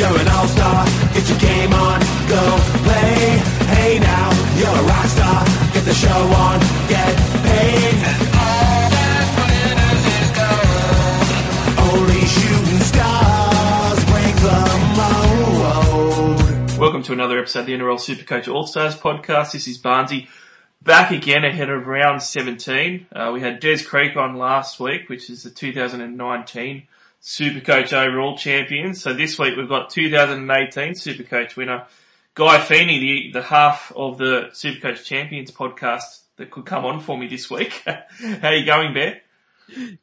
you're an all-star. Get your game on, go play. Hey now, you're a rock star. Get the show on, get paid. And all that glitters is gold. Only shooting stars break the mold. Welcome to another episode of the NRL Supercoach All Stars podcast. This is Barnsey back again ahead of round 17. Uh, we had Des Creek on last week, which is the 2019 Supercoach overall champion. So this week we've got 2018 Supercoach winner Guy Feeney, the, the half of the Supercoach Champions podcast that could come on for me this week. How you going, Bear?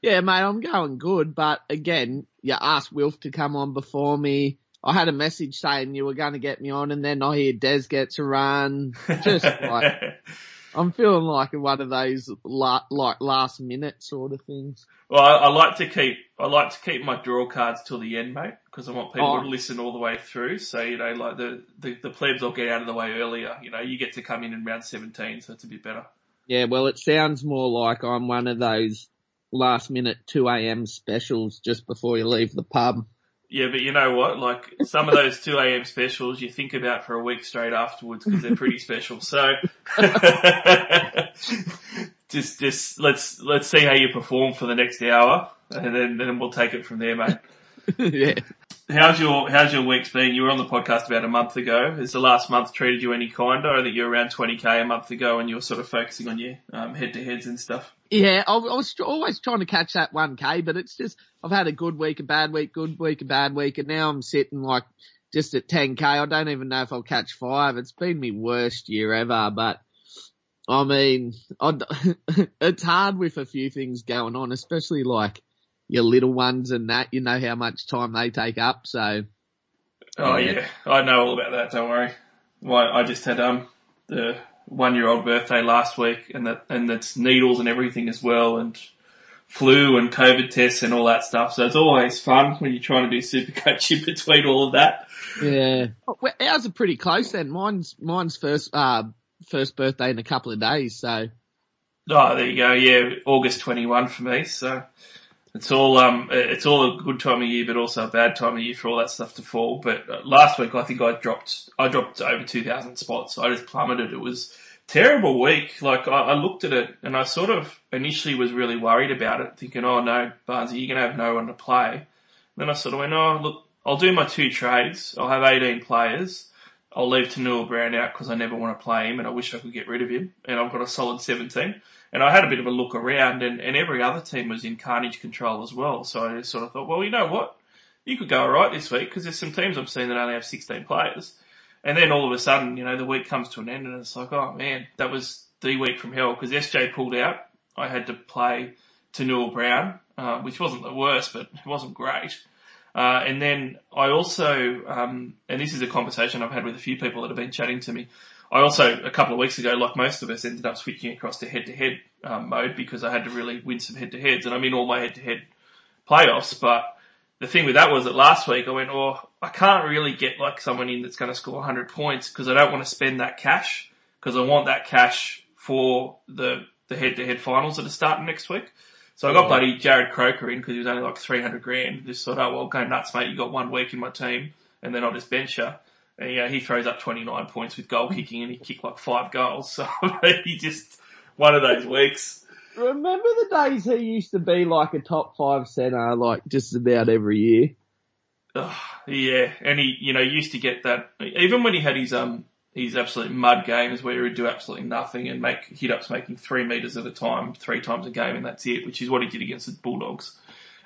Yeah, mate, I'm going good, but again, you asked Wilf to come on before me. I had a message saying you were going to get me on, and then I hear Des gets a run. Just like I'm feeling like one of those la- like last minute sort of things. Well, I, I, like to keep I like to keep my draw cards till the end, mate, because I want people Oh. to listen all the way through. So you know, like the, the the plebs will get out of the way earlier. You know, you get to come in in round seventeen, so it's a bit better. Yeah, well, it sounds more like I'm one of those last minute 2 a.m. specials just before you leave the pub. Yeah, but you know what? Like some of those two a.m. specials, you think about for a week straight afterwards because they're pretty special. So just just let's let's see how you perform for the next hour, and then then we'll take it from there, mate. yeah. How's your How's your week's been? You were on the podcast about a month ago. Has the last month treated you any kinder? I think you were around 20k a month ago, and you were sort of focusing on your um, head-to-heads and stuff. Yeah, I, I was always trying to catch that 1k, but it's just, I've had a good week, a bad week, good week, a bad week, and now I'm sitting like just at 10k. I don't even know if I'll catch five. It's been my worst year ever, but I mean, I d it's hard with a few things going on, especially like your little ones and that, you know how much time they take up, so. Oh Yeah. yeah, I know all about that. Don't worry. Well, I just had um the one-year-old birthday last week, and that and that's needles and everything as well, and flu and COVID tests and all that stuff. So it's always fun when you're trying to do super coaching between all of that. Yeah. Well, ours are pretty close then. Mine's, mine's first, uh, first birthday in a couple of days, so. Oh, there you go. Yeah, August 21 for me. So it's all um, it's all a good time of year, but also a bad time of year for all that stuff to fall. But uh, last week, I think I dropped, I dropped over 2,000 spots. I just plummeted. It was a terrible week. Like I, I looked at it and I sort of initially was really worried about it, thinking, oh no, Barnesy, you're going to have no one to play. then I sort of went, oh look, I'll do my two trades. I'll have 18 players. I'll leave Taunoa-Brown out because I never want to play him and I wish I could get rid of him. And I've got a solid 17. And I had a bit of a look around and, and every other team was in carnage control as well. So I sort of thought, well, you know what? You could go alright this week because there's some teams I'm seeing that only have 16 players. And then all of a sudden, you know, the week comes to an end and it's like, oh man, that was the week from hell because SJ pulled out. I had to play Taunoa-Brown, uh, which wasn't the worst, but it wasn't great. Uh, and then I also, um, and this is a conversation I've had with a few people that have been chatting to me. I also, a couple of weeks ago, like most of us, ended up switching across to head-to-head um, mode because I had to really win some head-to-heads, and I'm in all my head-to-head playoffs. But the thing with that was that last week I went, oh, I can't really get like someone in that's going to score 100 points because I don't want to spend that cash because I want that cash for the the head-to-head finals that are starting next week. So I got mm. bloody Jarrod Croker in because he was only like 300 grand. Just thought, oh well, go nuts, mate. You got one week in my team, and then I'll just bench you. And yeah, he throws up 29 points with goal kicking, and he kicked like five goals. So he just one of those weeks. Remember the days he used to be like a top five centre, like just about every year? Yeah, and he, you know, used to get that even when he had his um his absolute mud games where he would do absolutely nothing and make hit ups making three meters at a time, three times a game, and that's it, which is what he did against the Bulldogs.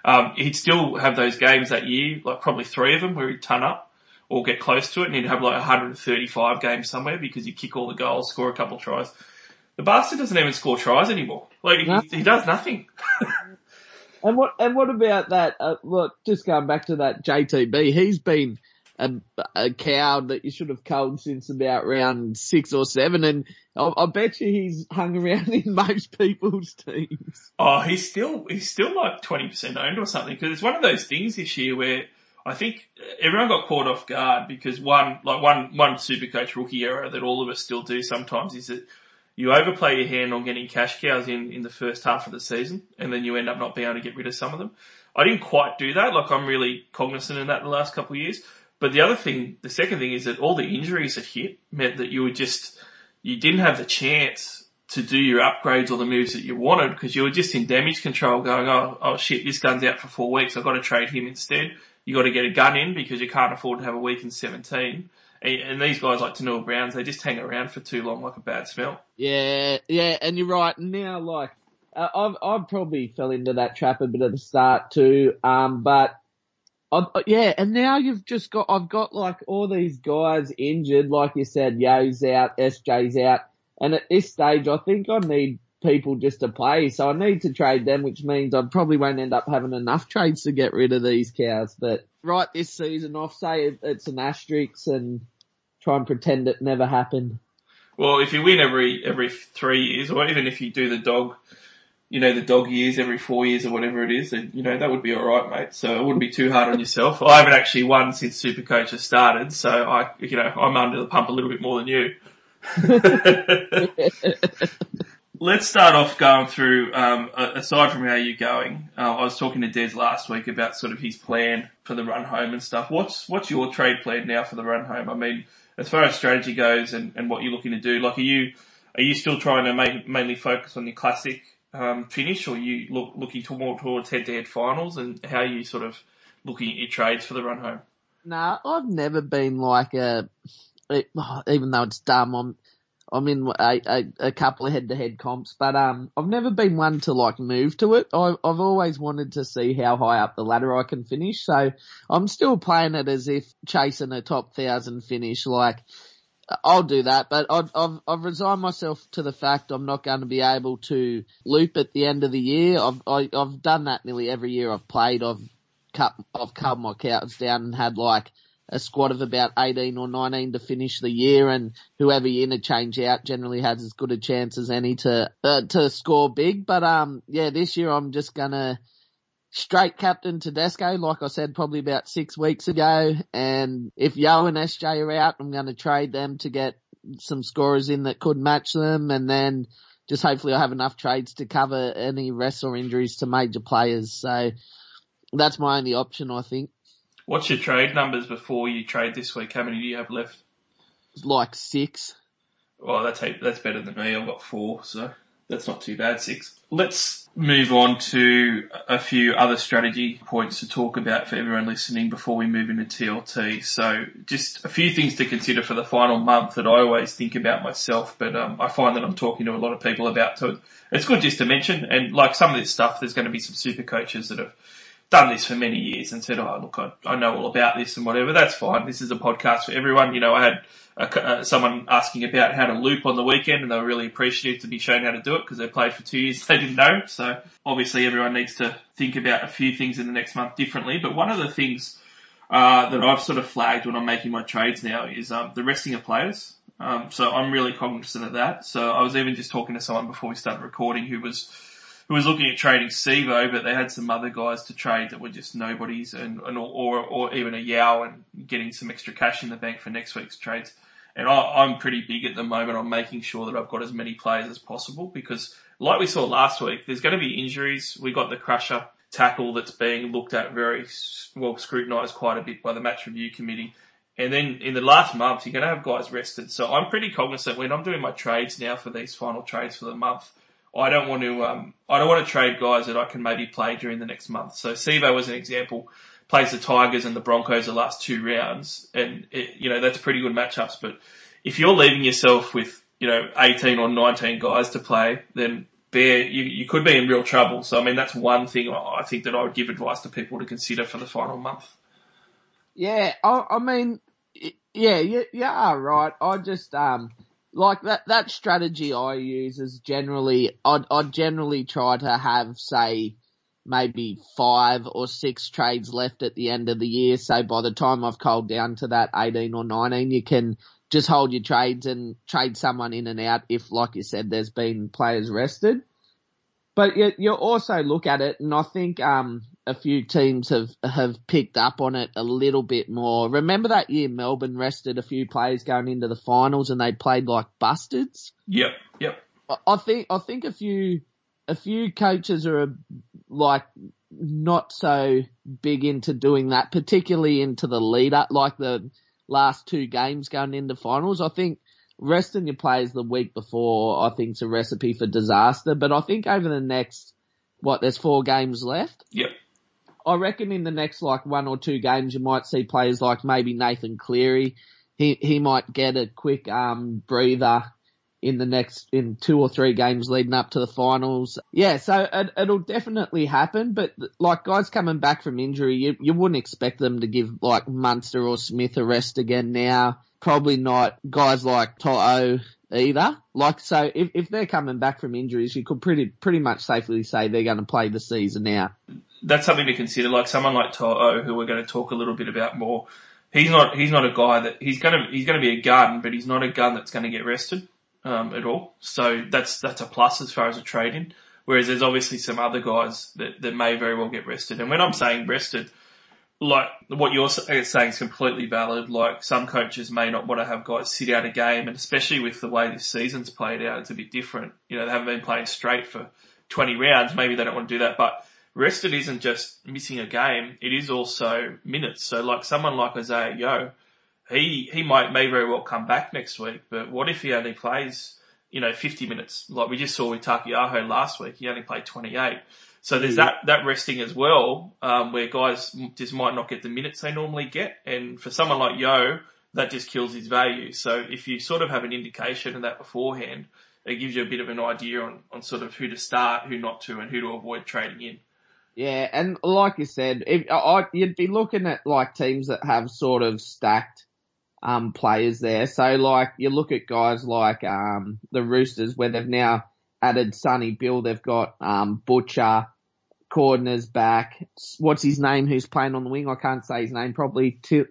Um, he'd still have those games that year, like probably three of them, where he'd ton up or get close to it, and he'd have like 135 games somewhere because he'd kick all the goals, score a couple of tries. The bastard doesn't even score tries anymore. Like he, he does nothing. And what and what about that? Uh, look, just going back to that JTB, he's been a, a cow that you should have culled since about round six or seven, and I, I bet you he's hung around in most people's teams. Oh, he's still he's still like twenty percent owned or something because it's one of those things this year where I think everyone got caught off guard because one like one one super coach rookie error that all of us still do sometimes is that you overplay your hand on getting cash cows in in the first half of the season and then you end up not being able to get rid of some of them. I didn't quite do that. Like I'm really cognizant of that the last couple of years. But the other thing, the second thing is that all the injuries that hit meant that you were just, you didn't have the chance to do your upgrades or the moves that you wanted because you were just in damage control going, oh, oh shit, this gun's out for four weeks. I've got to trade him instead. You got to get a gun in because you can't afford to have a week in 17. And these guys like Taunoa-Browns, they just hang around for too long like a bad smell. Yeah, yeah, and you're right. Now, like, uh, I've, I've probably fell into that trap a bit at the start too. Um, but I've, yeah, and now you've just got, I've got like all these guys injured, like you said, Yeo's out, SJ's out. And at this stage, I think I need people just to play. So I need to trade them, which means I probably won't end up having enough trades to get rid of these cows. But right this season off, say it's an asterisk and try and pretend it never happened. Well, if you win every every three years, or even if you do the dog, you know, the dog years every four years or whatever it is, then you know that would be all right, mate. So it wouldn't be too hard on yourself. I haven't actually won since Supercoach has started, so I, you know, I'm under the pump a little bit more than you. Let's start off going through, um, aside from how you're going, uh, I was talking to Des last week about sort of his plan for the run home and stuff. What's, what's your trade plan now for the run home? I mean, as far as strategy goes and, and what you're looking to do, like are you, are you still trying to make, mainly focus on your classic, um, finish or you look, looking to more towards head to head finals and how are you sort of looking at your trades for the run home? Nah, I've never been like a, even though it's dumb, I'm I'm in a, a, a couple of head-to-head comps, but um, I've never been one to like move to it. I, I've always wanted to see how high up the ladder I can finish, so I'm still playing it as if chasing a top thousand finish. Like I'll do that, but I've, I've, I've resigned myself to the fact I'm not going to be able to loop at the end of the year. I've I, have i have done that nearly every year I've played. I've cut I've cut my counts down and had like a squad of about 18 or 19 to finish the year and whoever you interchange out generally has as good a chance as any to, uh, to score big. But, um, yeah, this year I'm just gonna straight captain Tedesco, like I said probably about six weeks ago. And if Yeo and SJ are out, I'm gonna trade them to get some scorers in that could match them and then just hopefully I have enough trades to cover any rest or injuries to major players. So that's my only option, I think. What's your trade numbers before you trade this week? How many do you have left? Like six. Well, that's that's better than me. I've got four, so that's not too bad. Six. Let's move on to a few other strategy points to talk about for everyone listening before we move into TLT. So just a few things to consider for the final month that I always think about myself, but um, I find that I'm talking to a lot of people about. So it's good just to mention. And like some of this stuff, there's going to be some super coaches that have done this for many years and said, "Oh, look, I, I know all about this and whatever." That's fine. This is a podcast for everyone. You know, I had a, uh, someone asking about how to loop on the weekend, and they were really appreciative to be shown how to do it because they played for two years. They didn't know, so obviously everyone needs to think about a few things in the next month differently. But one of the things uh, that I've sort of flagged when I'm making my trades now is um, the resting of players. Um, so I'm really cognizant of that. So I was even just talking to someone before we started recording who was who was looking at trading Sivo, but they had some other guys to trade that were just nobodies, and, and or, or even a Yeo and getting some extra cash in the bank for next week's trades. And I, am pretty big at the moment on making sure that I've got as many players as possible because, like we saw last week, there's going to be injuries. We got the Crusher tackle that's being looked at very well scrutinised quite a bit by the match review committee. And then in the last month, you're going to have guys rested. So I'm pretty cognizant when I'm doing my trades now for these final trades for the month I don't want to, um, I don't want to trade guys that I can maybe play during the next month. So Sivo was an example, plays the Tigers and the Broncos the last two rounds, and it, you know that's pretty good matchups. But if you're leaving yourself with you know 18 or 19 guys to play, then there you, you could be in real trouble. So I mean that's one thing I think that I would give advice to people to consider for the final month. Yeah, I, I mean, yeah, you, you are right. I just um like that that strategy I use is generally I'd, I'd generally try to have say maybe five or six trades left at the end of the year. So by the time I've culled down to that 18 or 19, you can just hold your trades and trade someone in and out if, like you said, there's been players rested. But you, you also look at it, and I think um, a few teams have have picked up on it a little bit more. Remember that year Melbourne rested a few players going into the finals, and they played like bastards. Yep, yep. I think I think a few a few coaches are like not so big into doing that, particularly into the lead up, like the last two games going into finals. I think resting your players the week before, I think, is a recipe for disaster. But I think over the next, what, there's four games left. Yep. I reckon in the next like one or two games, you might see players like maybe Nathan Cleary. He he might get a quick um breather in the next in two or three games leading up to the finals. Yeah, so it, it'll definitely happen. But like guys coming back from injury, you you wouldn't expect them to give like Munster or Smith a rest again now. Probably not guys like To'o either. Like so, if if they're coming back from injuries, you could pretty pretty much safely say they're going to play the season out. That's something to consider. Like someone like To'o, who we're going to talk a little bit about more. He's not he's not a guy that he's going to he's going to be a gun, but he's not a gun that's going to get rested um, at all. So that's that's a plus as far as a trade in. Whereas there's obviously some other guys that, that may very well get rested. And when I'm saying rested, like what you're saying is completely valid. Like some coaches may not want to have guys sit out a game, and especially with the way this season's played out, it's a bit different. You know, they haven't been playing straight for 20 rounds. Maybe they don't want to do that, but rested isn't just missing a game; it is also minutes. So, like someone like Isaah Yeo, he he might may very well come back next week, but what if he only plays, you know, 50 minutes? Like we just saw with Taukei'aho last week, he only played 28. So there's that, that resting as well, um, where guys just might not get the minutes they normally get. And for someone like Yeo, that just kills his value. So if you sort of have an indication of that beforehand, it gives you a bit of an idea on, on sort of who to start, who not to, and who to avoid trading in. Yeah, and like you said, if I, you'd be looking at like teams that have sort of stacked um, players there. So like you look at guys like um, the Roosters where they've now added Sonny Bill. They've got um, Butcher, Cordner's back. What's his name? Who's playing on the wing? I can't say his name. Probably Tua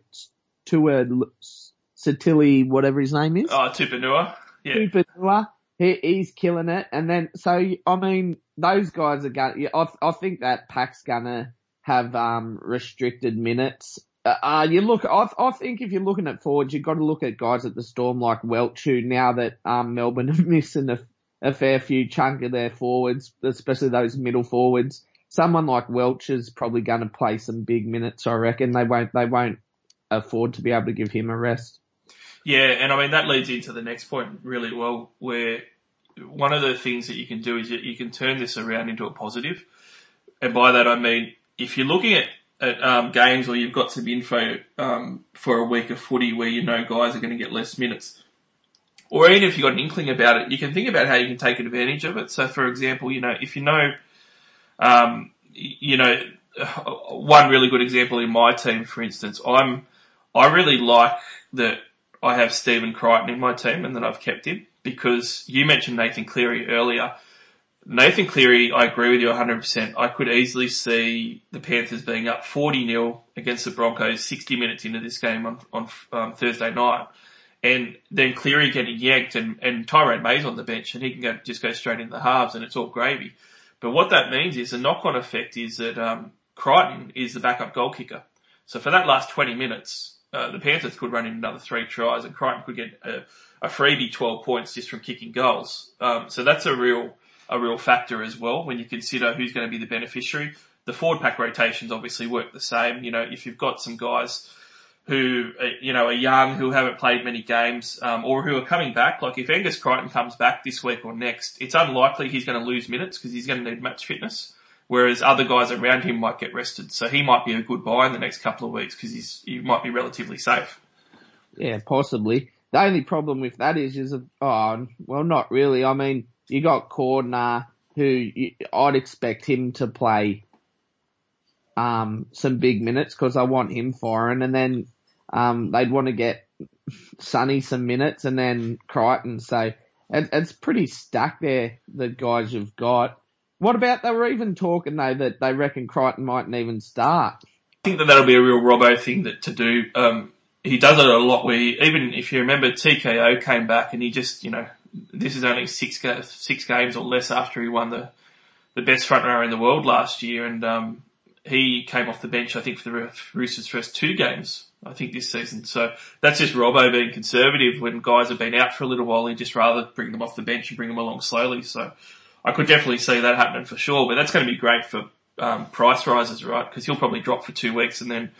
Satili, whatever his name is. Oh, Tupouniua. Yeah. Tupouniua. He, he's killing it. And then, so, I mean, those guys are going, I, I think that pack's gonna have, um, restricted minutes. Uh, uh, you look, I, I think if you're looking at forwards, you've got to look at guys at the Storm like Welch, who now that, um, Melbourne are missing a, a fair few chunk of their forwards, especially those middle forwards. Someone like Welch is probably going to play some big minutes, I reckon. They won't, they won't afford to be able to give him a rest. Yeah, and I mean that leads into the next point really well, where one of the things that you can do is that you can turn this around into a positive. positive, and by that I mean if you're looking at, at um, games or you've got some info um, for a week of footy where you know guys are going to get less minutes, or even if you've got an inkling about it, you can think about how you can take advantage of it. So, for example, you know if you know, um, you know, one really good example in my team, for instance, I'm I really like that I have Stephen Crichton in my team and that I've kept him because you mentioned Nathan Cleary earlier. Nathan Cleary, I agree with you 100%. I could easily see the Panthers being up 40 0 against the Broncos 60 minutes into this game on, on um, Thursday night. And then Cleary getting yanked and, and Tyrone May's on the bench and he can go, just go straight into the halves and it's all gravy. But what that means is the knock on effect is that, um, Crichton is the backup goal kicker. So for that last 20 minutes, uh, the Panthers could run in another three tries and Crichton could get a, a freebie 12 points just from kicking goals. Um, so that's a real, a real factor as well when you consider who's going to be the beneficiary. The forward pack rotations obviously work the same. You know, if you've got some guys who, uh, you know, are young, who haven't played many games, um, or who are coming back, like if Angus Crichton comes back this week or next, it's unlikely he's going to lose minutes because he's going to need match fitness whereas other guys around him might get rested. So he might be a good buy in the next couple of weeks because he's he might be relatively safe. Yeah, possibly. The only problem with that is, is oh well, not really. I mean, you got Cordner, who you, I'd expect him to play um, some big minutes because I want him foreign, and then um, they'd want to get Sonny some minutes, and then Crichton. So it, it's pretty stacked there. The guys you've got. What about they were even talking though that they reckon Crichton mightn't even start. I think that that'll be a real Robbo thing that to do. Um, he does it a lot where he, even if you remember TKO came back and he just, you know, this is only six, six games or less after he won the, the best front rower in the world last year and, um, he came off the bench, I think, for the Roosters' first two games, I think, this season. So that's just Robbo being conservative. When guys have been out for a little while, he'd just rather bring them off the bench and bring them along slowly. So I could definitely see that happening for sure, but that's going to be great for, um, price rises, right? Because he'll probably drop for two weeks, and then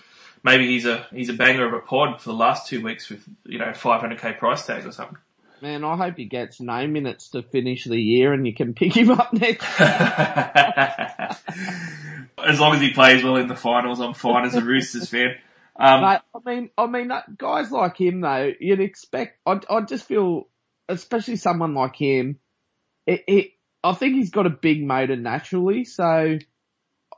maybe he's a he's a banger of a pod for the last two weeks with you know 500k price tag or something. Man, I hope he gets no minutes to finish the year and you can pick him up next. as long as he plays well in the finals, I'm fine as a Roosters fan. Um, Mate, I mean, I mean, that- guys like him though, you'd expect. I, I just feel, especially someone like him, it, it, I think he's got a big motor naturally, so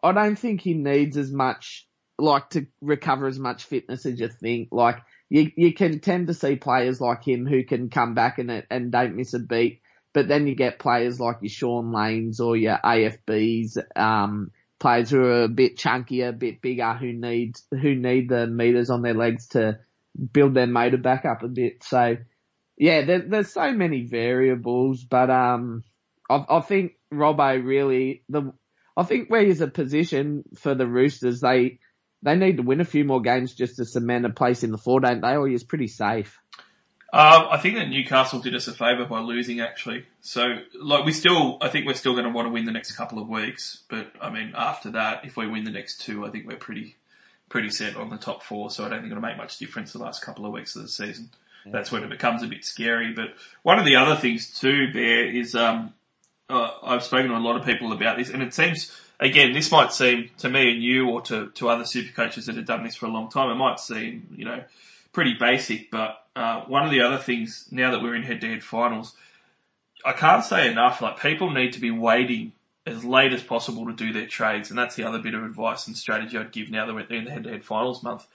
I don't think he needs as much, like, to recover as much fitness as you think. Like, you, you can tend to see players like him who can come back and and don't miss a beat, but then you get players like your Shaun Lanes or your AFBs, um, players who are a bit chunkier, a bit bigger, who need who need the meters on their legs to build their motor back up a bit. So, yeah, there, there's so many variables, but um, I, I think Robbo really the I think where he's a position for the Roosters, they they need to win a few more games just to cement a place in the four, don't they? Or he's pretty safe. Um, I think that Newcastle did us a favour by losing actually. So, like, we still, I think we're still going to want to win the next couple of weeks. But I mean, after that, if we win the next two, I think we're pretty, pretty set on the top four. So I don't think it'll make much difference the last couple of weeks of the season. That's when it becomes a bit scary. But one of the other things too, Bear, is um, uh, I've spoken to a lot of people about this, and it seems again this might seem to me and you, or to to other super coaches that have done this for a long time, it might seem you know pretty basic. But uh, one of the other things now that we're in head-to-head finals, I can't say enough. Like people need to be waiting as late as possible to do their trades, and that's the other bit of advice and strategy I'd give now that we're in the head-to-head finals month.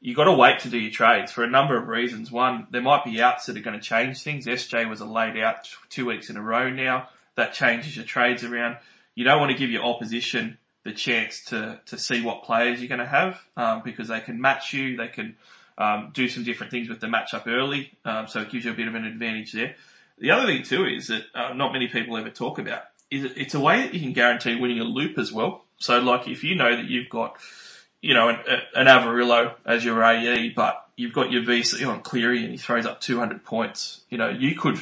You got to wait to do your trades for a number of reasons. One, there might be outs that are going to change things. SJ was a laid out two weeks in a row now. That changes your trades around. You don't want to give your opposition the chance to to see what players you're going to have um, because they can match you. They can um, do some different things with the matchup early, um, so it gives you a bit of an advantage there. The other thing too is that uh, not many people ever talk about is it's a way that you can guarantee winning a loop as well. So like if you know that you've got you know an, an Averillo as your AE, but you've got your VC on Cleary and he throws up 200 points, you know you could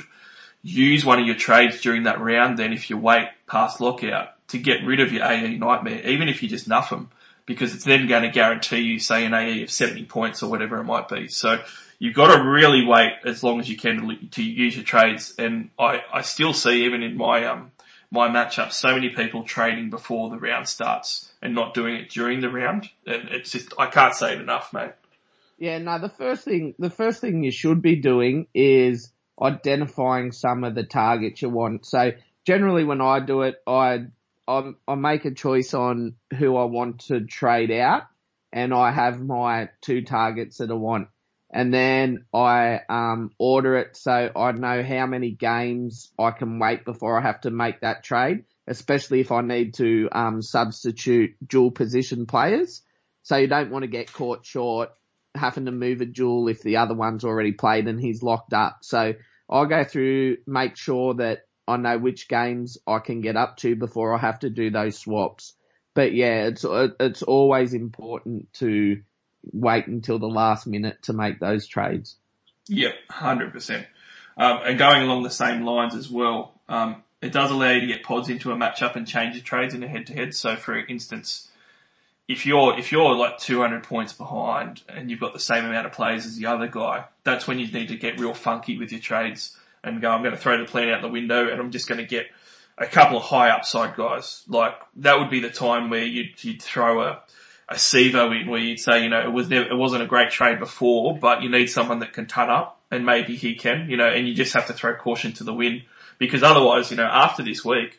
use one of your trades during that round then if you wait past lockout to get rid of your AE nightmare, even if you just nuff them, because it's then going to guarantee you, say, an AE of 70 points or whatever it might be. So you've got to really wait as long as you can to, to use your trades. And I, I still see, even in my, um, my matchup, so many people trading before the round starts and not doing it during the round. And it's just, I can't say it enough, mate. Yeah, no, the first thing, the first thing you should be doing is identifying some of the targets you want. So generally when I do it, I, I, I make a choice on who I want to trade out and I have my two targets that I want. And then I, um, order it so I know how many games I can wait before I have to make that trade, especially if I need to, um, substitute dual position players. So you don't want to get caught short having to move a jewel if the other one's already played and he's locked up. So I'll go through, make sure that I know which games I can get up to before I have to do those swaps. But yeah, it's it's always important to wait until the last minute to make those trades. Yep, hundred percent. Um, and going along the same lines as well, um, it does allow you to get pods into a matchup and change your trades in a head to head. So, for instance, if you're if you're like 200 points behind and you've got the same amount of players as the other guy, that's when you need to get real funky with your trades and go. I'm going to throw the plan out the window, and I'm just going to get a couple of high upside guys. Like that would be the time where you'd, you'd throw a a Sivo in where you'd say, you know, it was never, it wasn't a great trade before, but you need someone that can ton up and maybe he can, you know, and you just have to throw caution to the wind because otherwise, you know, after this week,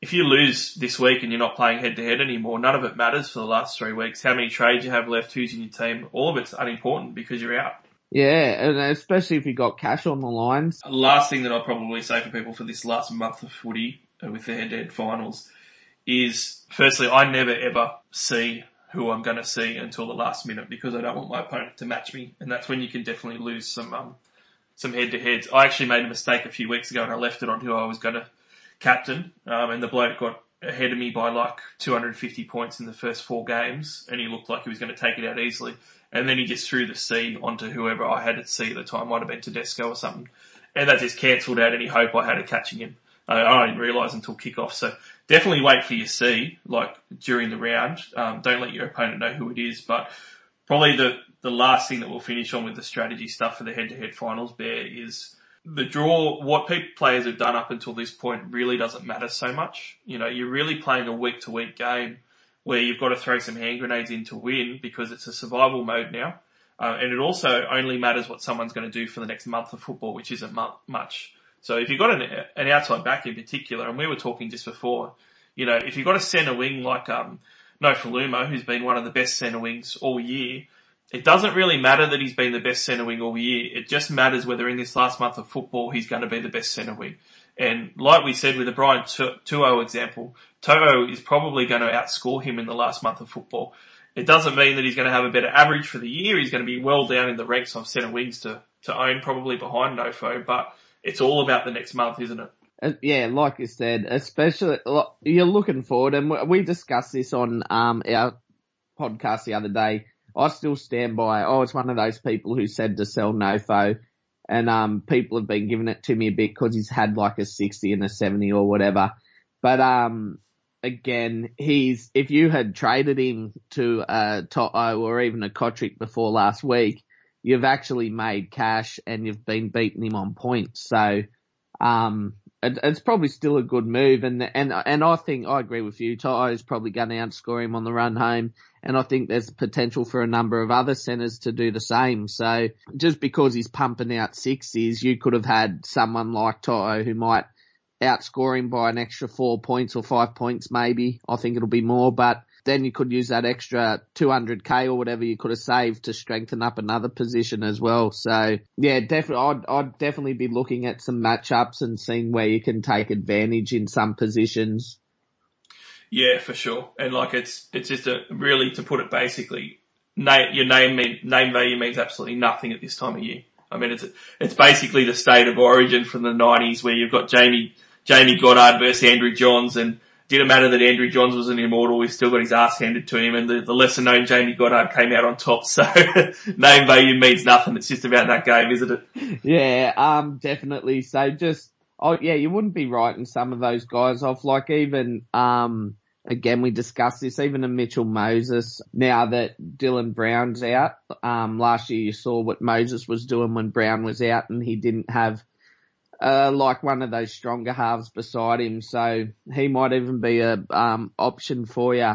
if you lose this week and you're not playing head to head anymore, none of it matters for the last three weeks. How many trades you have left, who's in your team, all of it's unimportant because you're out. Yeah, and especially if you've got cash on the lines. Last thing that I'll probably say for people for this last month of footy uh, with the head to head finals is firstly, I never ever see who I'm going to see until the last minute because I don't want my opponent to match me, and that's when you can definitely lose some um, some head to heads. I actually made a mistake a few weeks ago and I left it on who I was going to captain, um, and the bloke got ahead of me by like 250 points in the first four games, and he looked like he was going to take it out easily. And then he just threw the C onto whoever I had at C at the time, might have been Tedesco or something, and that just cancelled out any hope I had of catching him. Uh, I didn't realise until kickoff. So definitely wait for your C, like during the round. Um, don't let your opponent know who it is. But probably the, the last thing that we'll finish on with the strategy stuff for the head-to-head finals, Bear, is the draw. What players have done up until this point really doesn't matter so much. You know, you're really playing a week-to-week game where you've got to throw some hand grenades in to win because it's a survival mode now. Uh, and it also only matters what someone's going to do for the next month of football, which isn't mu- much. So if you've got an, an outside back in particular, and we were talking just before, you know, if you've got a centre wing like um, Nofoaluma, who's been one of the best centre wings all year, it doesn't really matter that he's been the best centre wing all year. It just matters whether in this last month of football he's going to be the best centre wing. And like we said with the Brian To'o example, To'o is probably going to outscore him in the last month of football. It doesn't mean that he's going to have a better average for the year. He's going to be well down in the ranks of centre wings to, to own, probably behind Nofo, but it's all about the next month, isn't it? Uh, yeah, like you said, especially you're looking forward, and we discussed this on um, our podcast the other day. I still stand by. I was one of those people who said to sell Nofo, and um, people have been giving it to me a bit because he's had like a 60 and a 70 or whatever. But um, again, he's if you had traded him to a To'o or even a Cotric before last week, you've actually made cash and you've been beating him on points. So um, it, it's probably still a good move, and and and I think I agree with you. To'o is probably going to outscore him on the run home, and I think there's potential for a number of other centres to do the same. So just because he's pumping out sixties, you could have had someone like To'o who might outscore him by an extra four points or five points maybe. I think it'll be more, but then you could use that extra 200k or whatever you could have saved to strengthen up another position as well. So yeah, definitely, I'd, I'd definitely be looking at some matchups and seeing where you can take advantage in some positions. Yeah, for sure. And like it's, it's just a really, to put it basically, name, your name mean, name value means absolutely nothing at this time of year. I mean, it's, it's basically the state of origin from the nineties where you've got Jamie, Jamie Goddard versus Andrew Johns and didn't matter that Andrew Johns was an immortal, he still got his ass handed to him and the, the lesser known Jamie Goddard came out on top. So name value means nothing. It's just about that game, isn't it? Yeah, um, definitely. So just, oh yeah, you wouldn't be writing some of those guys off. Like even, um, again, we discussed this, even a Mitchell Moses, now that Dylan Brown's out, um, last year you saw what Moses was doing when Brown was out and he didn't have uh, like one of those stronger halves beside him. So he might even be a um, option for you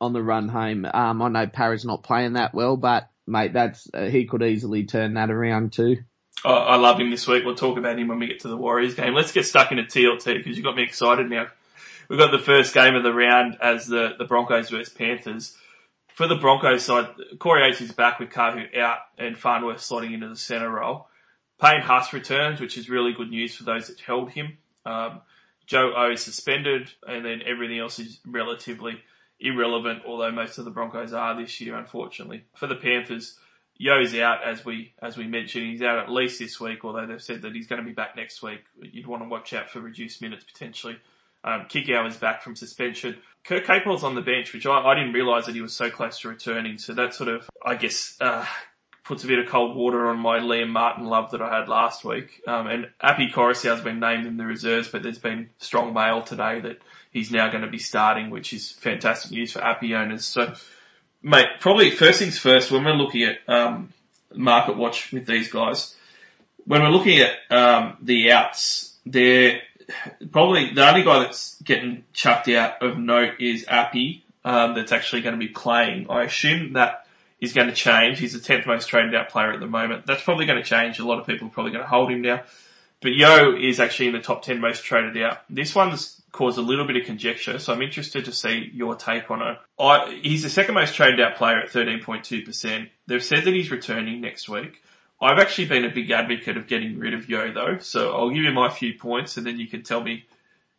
on the run home. Um, I know Parra's not playing that well, but mate, that's uh, he could easily turn that around too. Oh, I love him this week. We'll talk about him when we get to the Warriors game. Let's get stuck into TLT because you've got me excited now. We've got the first game of the round as the, the Broncos versus Panthers. For the Broncos side, Corey H is back with Kahu out and Farnworth slotting into the centre role. Payne Haas returns, which is really good news for those that held him. Um, Joe O is suspended, and then everything else is relatively irrelevant, although most of the Broncos are this year, unfortunately. For the Panthers, Yeo's out as we as we mentioned. He's out at least this week, although they've said that he's going to be back next week. You'd want to watch out for reduced minutes potentially. Um, Kikau is back from suspension. Kurt Capewell's on the bench, which I, I didn't realise that he was so close to returning. So that sort of, I guess, uh, puts a bit of cold water on my Liam Martin love that I had last week. Um, and Api Koroisau's been named in the reserves, but there's been strong mail today that he's now going to be starting, which is fantastic news for Api owners. So, mate, probably first things first, when we're looking at um, market watch with these guys, when we're looking at um, the outs, they're probably the only guy that's getting chucked out of note is Api. Um, that's actually going to be playing. I assume that is going to change. He's the 10th most traded out player at the moment. That's probably going to change. A lot of people are probably going to hold him now. But Yeo is actually in the top 10 most traded out. This one's caused a little bit of conjecture, so I'm interested to see your take on it. I, he's the second most traded out player at 13.2%. They've said that he's returning next week. I've actually been a big advocate of getting rid of Yeo though, so I'll give you my few points and then you can tell me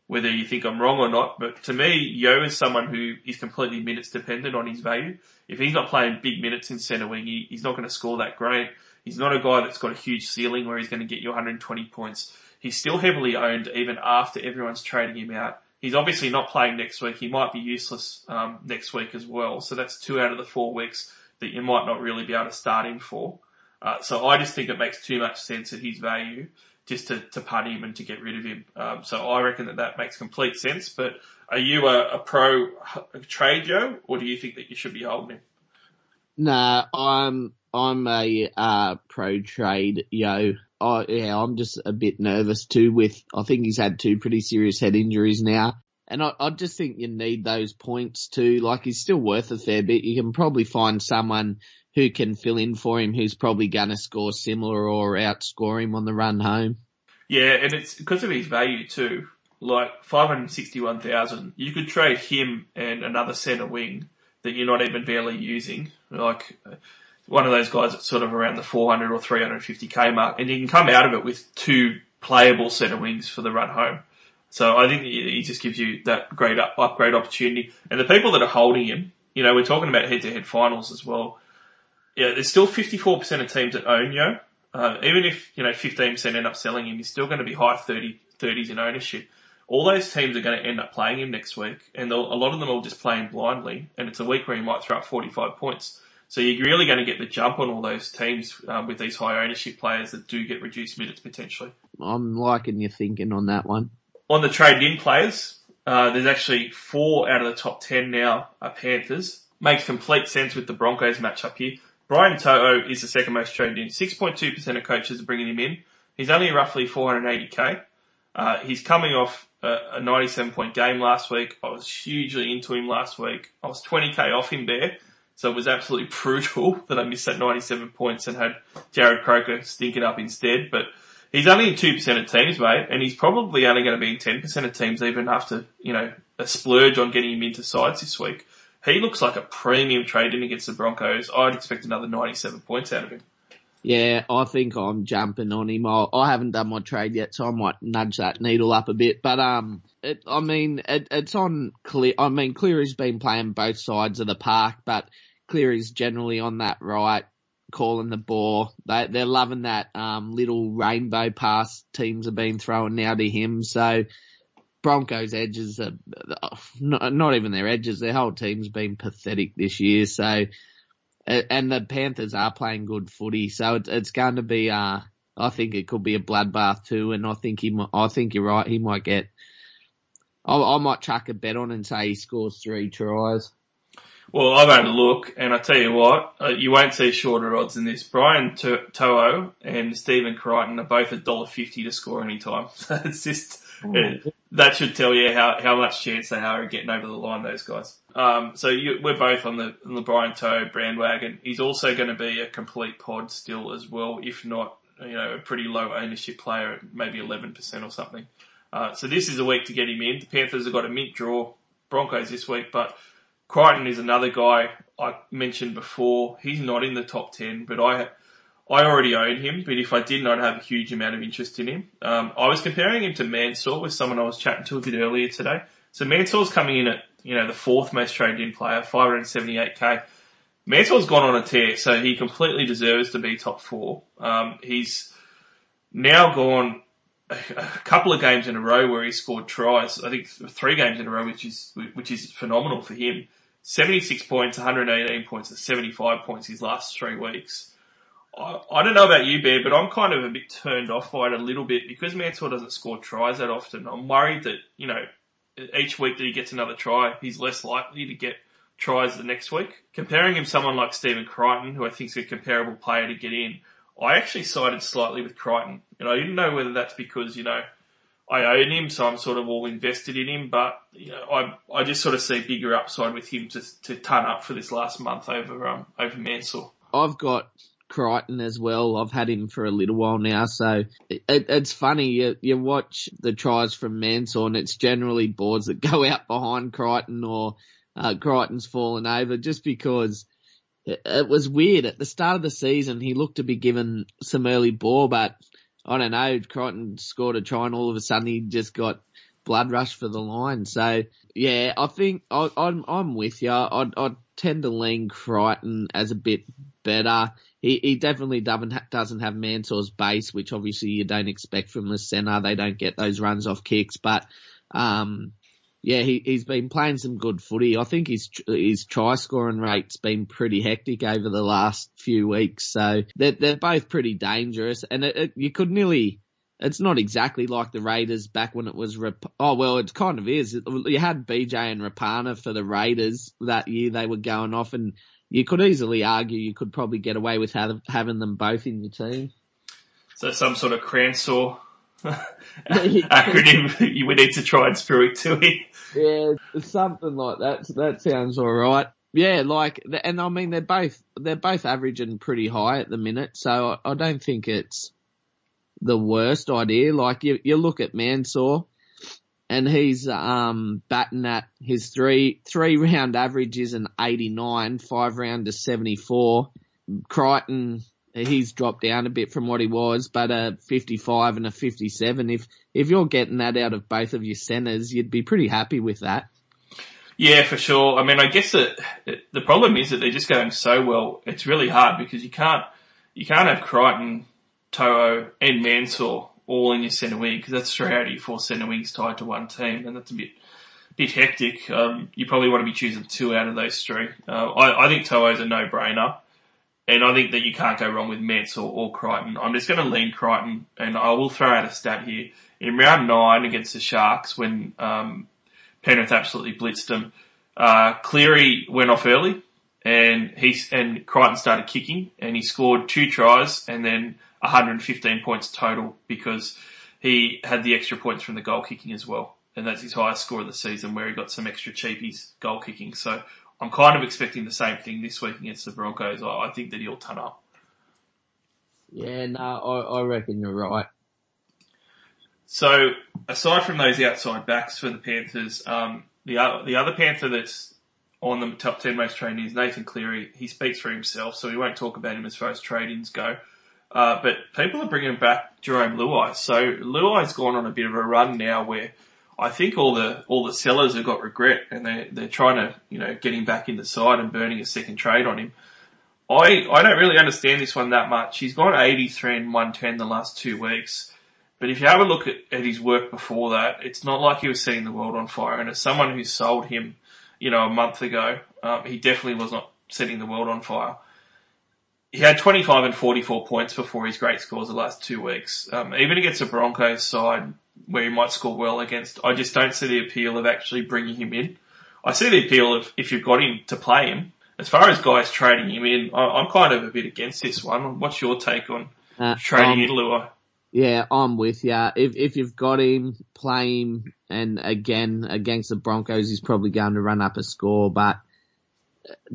whether you think I'm wrong or not. But to me, Yeo is someone who is completely minutes dependent on his value. If he's not playing big minutes in centre wing, he, he's not going to score that great. He's not a guy that's got a huge ceiling where he's going to get you 120 points. He's still heavily owned even after everyone's trading him out. He's obviously not playing next week. He might be useless um, next week as well. So that's two out of the four weeks that you might not really be able to start him for. Uh, so I just think it makes too much sense at his value just to, to punt him and to get rid of him. Um, so I reckon that that makes complete sense. But are you a, a pro trade Joe, or do you think that you should be holding him? Nah, I'm I'm a uh, pro trade yo. Yeah, I'm just a bit nervous too. With I think he's had two pretty serious head injuries now, and I, I just think you need those points too. Like he's still worth a fair bit. You can probably find someone who can fill in for him who's probably going to score similar or outscore him on the run home. Yeah, and it's because of his value too. Like five hundred sixty-one thousand, you could trade him and another centre wing that you're not even barely using. Like one of those guys that's sort of around the 400 or 350k mark, and you can come out of it with two playable centre wings for the run home. So I think he just gives you that great up, upgrade opportunity. And the people that are holding him, you know, we're talking about head-to-head finals as well. Yeah, there's still 54% of teams that own Yeo. Uh, even if, you know, 15% end up selling him, he's still going to be high 30, 30s in ownership. All those teams are going to end up playing him next week, and a lot of them are just playing blindly, and it's a week where he might throw up 45 points. So you're really going to get the jump on all those teams um, with these high ownership players that do get reduced minutes potentially. I'm liking your thinking on that one. On the trade in players, uh, there's actually four out of the top ten now are Panthers. Makes complete sense with the Broncos matchup here. Brian To'o is the second most traded in. 6.2% of coaches are bringing him in. He's only roughly 480k. Uh, he's coming off a, a 97 point game last week. I was hugely into him last week. I was 20k off him there. So it was absolutely brutal that I missed that 97 points and had Jarrod Croker stinking up instead. But he's only in 2% of teams, mate, and he's probably only going to be in 10% of teams even after, you know, a splurge on getting him into sides this week. He looks like a premium trade in against the Broncos. I'd expect another 97 points out of him. Yeah, I think I'm jumping on him. I, I haven't done my trade yet, so I might nudge that needle up a bit. But um, it, I mean, it, it's on clear. I mean, Cleary's been playing both sides of the park, but Cleary's generally on that right, calling the ball. They they're loving that um little rainbow pass teams have been throwing now to him. So Broncos edges are not, not even their edges. Their whole team's been pathetic this year. So and the Panthers are playing good footy, so it's, it's going to be. Uh, I think it could be a bloodbath too, and I think he. I think you're right. He might get. I, I might chuck a bet on and say he scores three tries. Well, I've had a look, and I tell you what, uh, you won't see shorter odds than this. Brian to- To'o and Stephen Crichton are both a dollar fifty to score any time. it's just it, that should tell you how, how much chance they are of getting over the line. Those guys. Um, so you, we're both on the, on the Brian To'o bandwagon. He's also going to be a complete pod still as well, if not, you know, a pretty low ownership player at maybe 11% or something. Uh, so this is a week to get him in. The Panthers have got a mint draw Broncos this week, but Crichton is another guy I mentioned before. He's not in the top 10, but I, I already own him, but if I didn't, I'd have a huge amount of interest in him. Um, I was comparing him to Mansour with someone I was chatting to a bit earlier today. So Mansour's coming in at you know, the fourth most traded in player, 578k. Mansour's gone on a tear, so he completely deserves to be top four. Um, he's now gone a, couple of games in a row where he scored tries. I think three games in a row, which is which is phenomenal for him. 76 points, 118 points, and 75 points his last three weeks. I, I don't know about you, Bear, but I'm kind of a bit turned off by it a little bit because Mansour doesn't score tries that often. I'm worried that, you know, each week that he gets another try, he's less likely to get tries the next week. Comparing him to someone like Stephen Crichton, who I think is a comparable player to get in, I actually sided slightly with Crichton. And I didn't know whether that's because, you know, I own him, so I'm sort of all invested in him, but, you know, I, I just sort of see bigger upside with him to, to ton up for this last month over, um, over Mansour. I've got Crichton as well. I've had him for a little while now, so it, it's funny. You, you watch the tries from Mansour, and it's generally boards that go out behind Crichton or uh, Crichton's fallen over, just because it, was weird at the start of the season. He looked to be given some early ball, but I don't know. Crichton scored a try, and all of a sudden he just got blood rush for the line. So yeah, I think I, I'm I'm with you. I I tend to lean Crichton as a bit better he, he definitely doesn't doesn't have Mansour's base, which obviously you don't expect from the centre. They don't get those runs off kicks, but um, yeah, he he's been playing some good footy. I think his his try scoring rate's been pretty hectic over the last few weeks. So they're they're both pretty dangerous, and it, it, you could nearly it's not exactly like the Raiders back when it was. Rap- oh well, it kind of is. You had BJ and Rapana for the Raiders that year. They were going off, and you could easily argue you could probably get away with having them both in your team. So some sort of Cransaw acronym would need to try and screw it to it. Yeah, something like that. That sounds all right. Yeah, like, and I mean they're both they're both averaging pretty high at the minute, so I don't think it's the worst idea. Like you, you look at Mansour, and he's um batting at his three three round average is an eighty nine, five round to seventy four. Crichton he's dropped down a bit from what he was, but a 55 and a 57. If if you're getting that out of both of your centres, you'd be pretty happy with that. Yeah, for sure. I mean, I guess that the problem is that they're just going so well. It's really hard because you can't you can't have Crichton, To'o, and Mansour all in your centre wing because that's three out of your four centre wings tied to one team, and that's a bit bit hectic. Um, you probably want to be choosing two out of those three. Uh, I, I think To'o's a no brainer. And I think that you can't go wrong with Metz or, or Crichton. I'm just going to lean Crichton, and I will throw out a stat here. In round nine against the Sharks, when um, Penrith absolutely blitzed them, uh, Cleary went off early, and he and Crichton started kicking, and he scored two tries, and then 115 points total because he had the extra points from the goal kicking as well, and that's his highest score of the season, where he got some extra cheapies goal kicking. So I'm kind of expecting the same thing this week against the Broncos. I, I think that he'll turn up. Yeah, no, I, I reckon you're right. So, aside from those outside backs for the Panthers, um, the other, the other Panther that's on the top 10 most trained is Nathan Cleary. He speaks for himself, so we won't talk about him as far as trade-ins go. Uh, but people are bringing back Jarome Luai. So Luai's gone on a bit of a run now where I think all the all the sellers have got regret and they they're trying to you know get him back in the side and burning a second trade on him. I I don't really understand this one that much. He's gone 83 and 110 the last two weeks. But if you have a look at, at his work before that, it's not like he was setting the world on fire. And as someone who sold him, you know, a month ago, um, he definitely was not setting the world on fire. He had 25 and 44 points before his great scores the last two weeks. Um, even against the Broncos side, where he might score well against. I just don't see the appeal of actually bringing him in. I see the appeal of if you've got him to play him. As far as guys trading him in, I'm kind of a bit against this one. What's your take on uh, trading um, in Luai? Yeah, I'm with you. If if you've got him, play him, and again against the Broncos, he's probably going to run up a score. But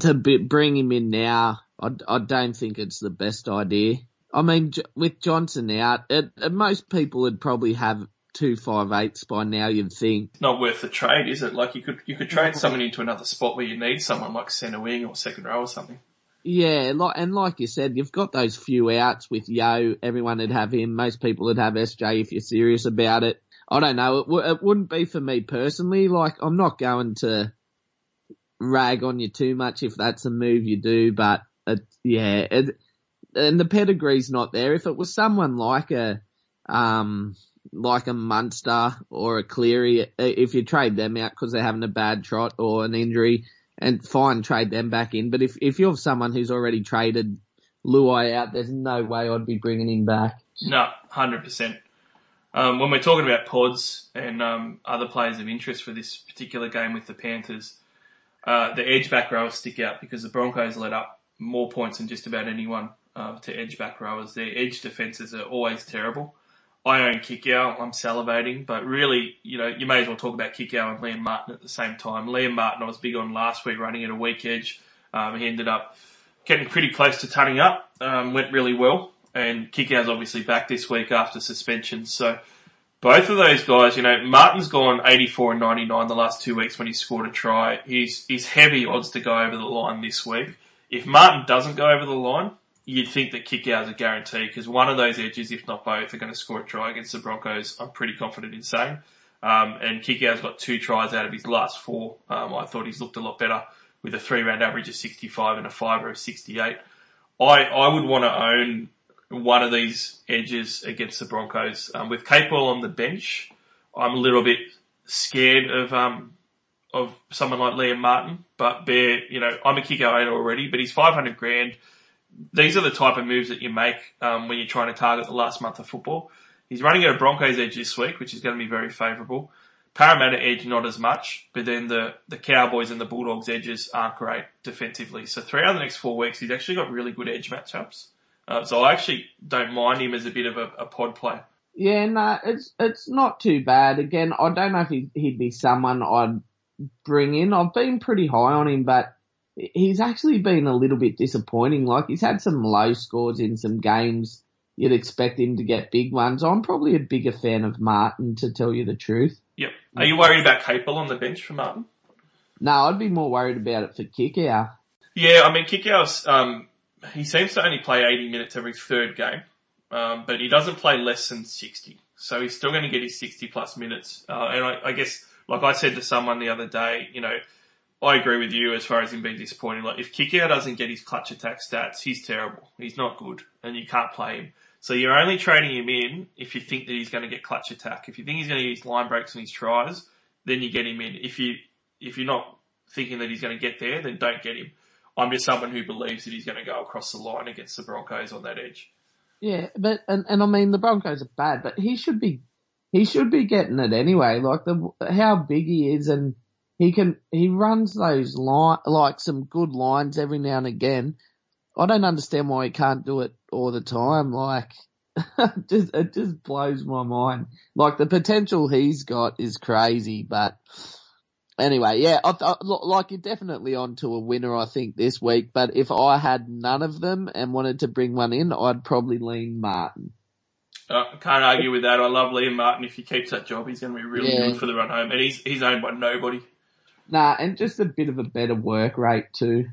to be, bring him in now, I, I don't think it's the best idea. I mean, with Johnson out, it, most people would probably have two five eights by now. You'd think it's not worth the trade, is it? Like you could you could trade someone into another spot where you need someone like centre wing or second row or something. Yeah, like and like you said, you've got those few outs with Yeo. Everyone would have him. Most people would have SJ if you're serious about it. I don't know. It, w- it wouldn't be for me personally. Like I'm not going to rag on you too much if that's a move you do, but it, yeah, it, and the pedigree's not there. If it was someone like a um like a Munster or a Cleary, if you trade them out because they're having a bad trot or an injury, and fine, trade them back in. But if if you're someone who's already traded Luai out, there's no way I'd be bringing him back. No, hundred percent. Um, when we're talking about pods and um, other players of interest for this particular game with the Panthers, uh, the edge back rowers stick out because the Broncos let up more points than just about anyone uh, to edge back rowers. Their edge defences are always terrible. I own Kikau. I'm salivating, but really, you know, you may as well talk about Kikau and Liam Martin at the same time. Liam Martin, I was big on last week running at a weak edge. Um, he ended up getting pretty close to turning up. Um, went really well, and Kikau's obviously back this week after suspension. So both of those guys, you know, Martin's gone 84 and 99 the last two weeks when he scored a try. He's he's heavy odds to go over the line this week. If Martin doesn't go over the line, you'd think that Kikau is a guarantee because one of those edges, if not both, are going to score a try against the Broncos. I'm pretty confident in saying. Um, and Kikau's got two tries out of his last four. Um, I thought he's looked a lot better with a three round average of 65 and a fiver of 68. I, I would want to own one of these edges against the Broncos. Um, with Capewell on the bench, I'm a little bit scared of um, of someone like Liam Martin. But Bear, you know, I'm a Kikau owner already, but he's 500 grand these are the type of moves that you make um, when you're trying to target the last month of football. He's running at a Broncos edge this week, which is going to be very favourable. Parramatta edge not as much, but then the, the Cowboys and the Bulldogs edges aren't great defensively. So three out of the next four weeks, he's actually got really good edge matchups. Uh, so I actually don't mind him as a bit of a, a pod play. Yeah, no, it's it's not too bad. Again, I don't know if he, he'd be someone I'd bring in. I've been pretty high on him, but he's actually been a little bit disappointing. Like he's had some low scores in some games. You'd expect him to get big ones. I'm probably a bigger fan of Martin, to tell you the truth. Yep. Are you worried about Capewell on the bench for Martin? No, I'd be more worried about it for Kikau. Yeah, I mean, Kikau's, um, he seems to only play 80 minutes every third game, um, but he doesn't play less than 60. So he's still going to get his 60 plus minutes. Uh, and I, I guess, like I said to someone the other day, you know, I agree with you as far as him being disappointing. Like if Kikau doesn't get his clutch attack stats, he's terrible. He's not good, and you can't play him. So you're only trading him in if you think that he's going to get clutch attack. If you think he's going to use line breaks and his tries, then you get him in. If you if you're not thinking that he's going to get there, then don't get him. I'm just someone who believes that he's going to go across the line against the Broncos on that edge. Yeah, but and, and I mean the Broncos are bad, but he should be he should be getting it anyway. Like the how big he is, and he can he runs those line like some good lines every now and again. I don't understand why he can't do it all the time. Like, just it just blows my mind. Like the potential he's got is crazy, but anyway, yeah, I, I, like you're definitely on to a winner, I think, this week. But if I had none of them and wanted to bring one in, I'd probably lean Martin. Uh, can't argue with that. I love Liam Martin. If he keeps that job, he's going to be really Yeah. good for the run home. And he's he's owned by nobody. Nah, and just a bit of a better work rate too.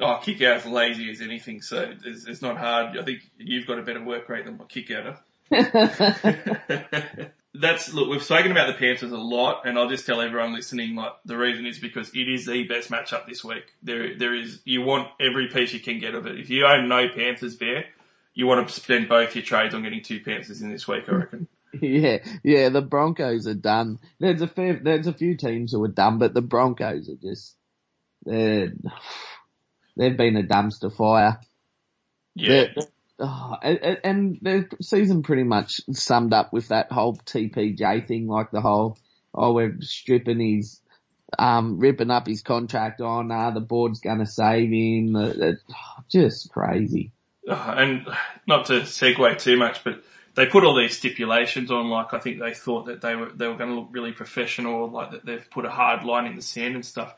Oh, Kikau's lazy as anything, so it's, it's not hard. I think you've got a better work rate than my kick outer. That's look. We've spoken about the Panthers a lot, and I'll just tell everyone listening. Like the reason is because it is the best matchup this week. There, there is. You want every piece you can get of it. If you own no Panthers there, you want to spend both your trades on getting two Panthers in this week. I reckon. Yeah, yeah, the Broncos are done. There's a fair, there's a few teams who are done, but the Broncos are just, they're, they've been a dumpster fire. Yeah, oh, and, and the season pretty much summed up with that whole TPJ thing, like the whole, oh, we're stripping his, um, ripping up his contract on, ah, the board's gonna save him, just crazy. Uh, and not to segue too much, but they put all these stipulations on. Like I think they thought that they were they were going to look really professional, like that they've put a hard line in the sand and stuff.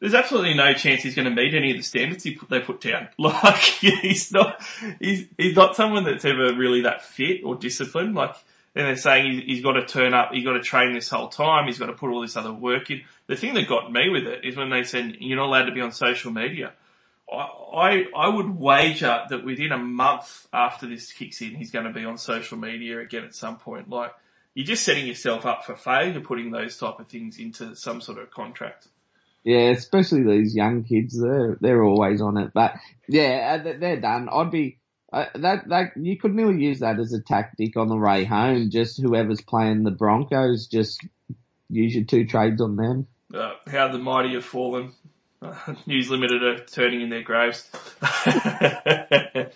There's absolutely no chance he's going to meet any of the standards put, they put down. Like he's not he's he's not someone that's ever really that fit or disciplined. Like and they're saying he's, he's got to turn up, he's got to train this whole time, he's got to put all this other work in. The thing that got me with it is when they said you're not allowed to be on social media. I, I would wager that within a month after this kicks in, he's going to be on social media again at some point. Like, you're just setting yourself up for failure putting those type of things into some sort of contract. Yeah, especially these young kids, they're, they're always on it. But yeah, uh, they- they're done. I'd be, uh, that, that, you could nearly use that as a tactic on the way home. Just whoever's playing the Broncos, just use your two trades on them. Uh, how the mighty have fallen. News Limited are turning in their graves. the